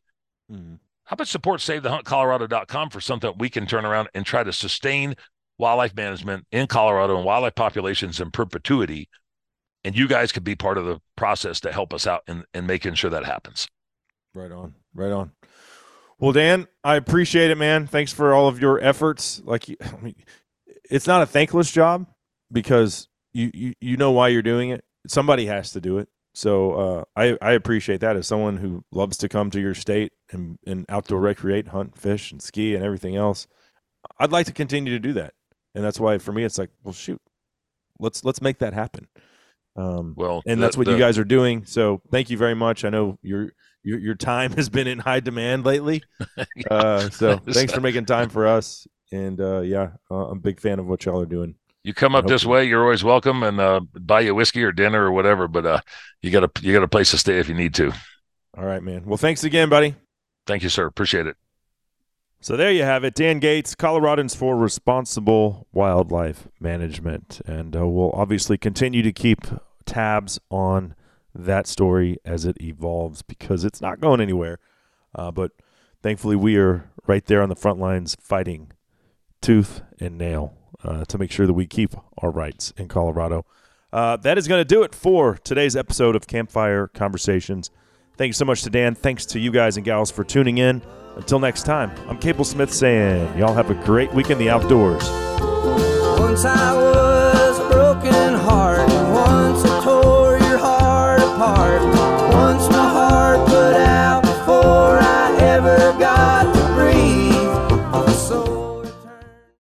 Mhm. How about support SaveTheHuntColorado.com for something we can turn around and try to sustain wildlife management in Colorado and wildlife populations in perpetuity, and you guys could be part of the process to help us out in, in making sure that happens. Right on. Right on. Well, Dan, I appreciate it, man. Thanks for all of your efforts. Like, I mean, it's not a thankless job because you, you you know why you're doing it. Somebody has to do it. So uh, I I appreciate that as someone who loves to come to your state and and outdoor recreate, hunt, fish, and ski and everything else. I'd like to continue to do that, and that's why for me it's like, well, shoot, let's let's make that happen. Um, Well, and that's what you guys are doing. So thank you very much. I know your your your time has been in high demand lately. Uh, so thanks for making time for us. And uh, yeah, uh, I'm a big fan of what y'all are doing. You come up this way, you're always welcome, and uh, buy you whiskey or dinner or whatever. But uh, you got a you got a place to stay if you need to. All right, man. Well, thanks again, buddy. Thank you, sir. Appreciate it. So there you have it, Dan Gates, Coloradans for Responsible Wildlife Management, and uh, we'll obviously continue to keep tabs on that story as it evolves because it's not going anywhere. Uh, but thankfully, we are right there on the front lines fighting tooth and nail uh, to make sure that we keep our rights in Colorado. Uh, that is going to do it for today's episode of Campfire Conversations. Thank you so much to Dan. Thanks to you guys and gals for tuning in. Until next time, I'm Cable Smith saying, y'all have a great week in the outdoors.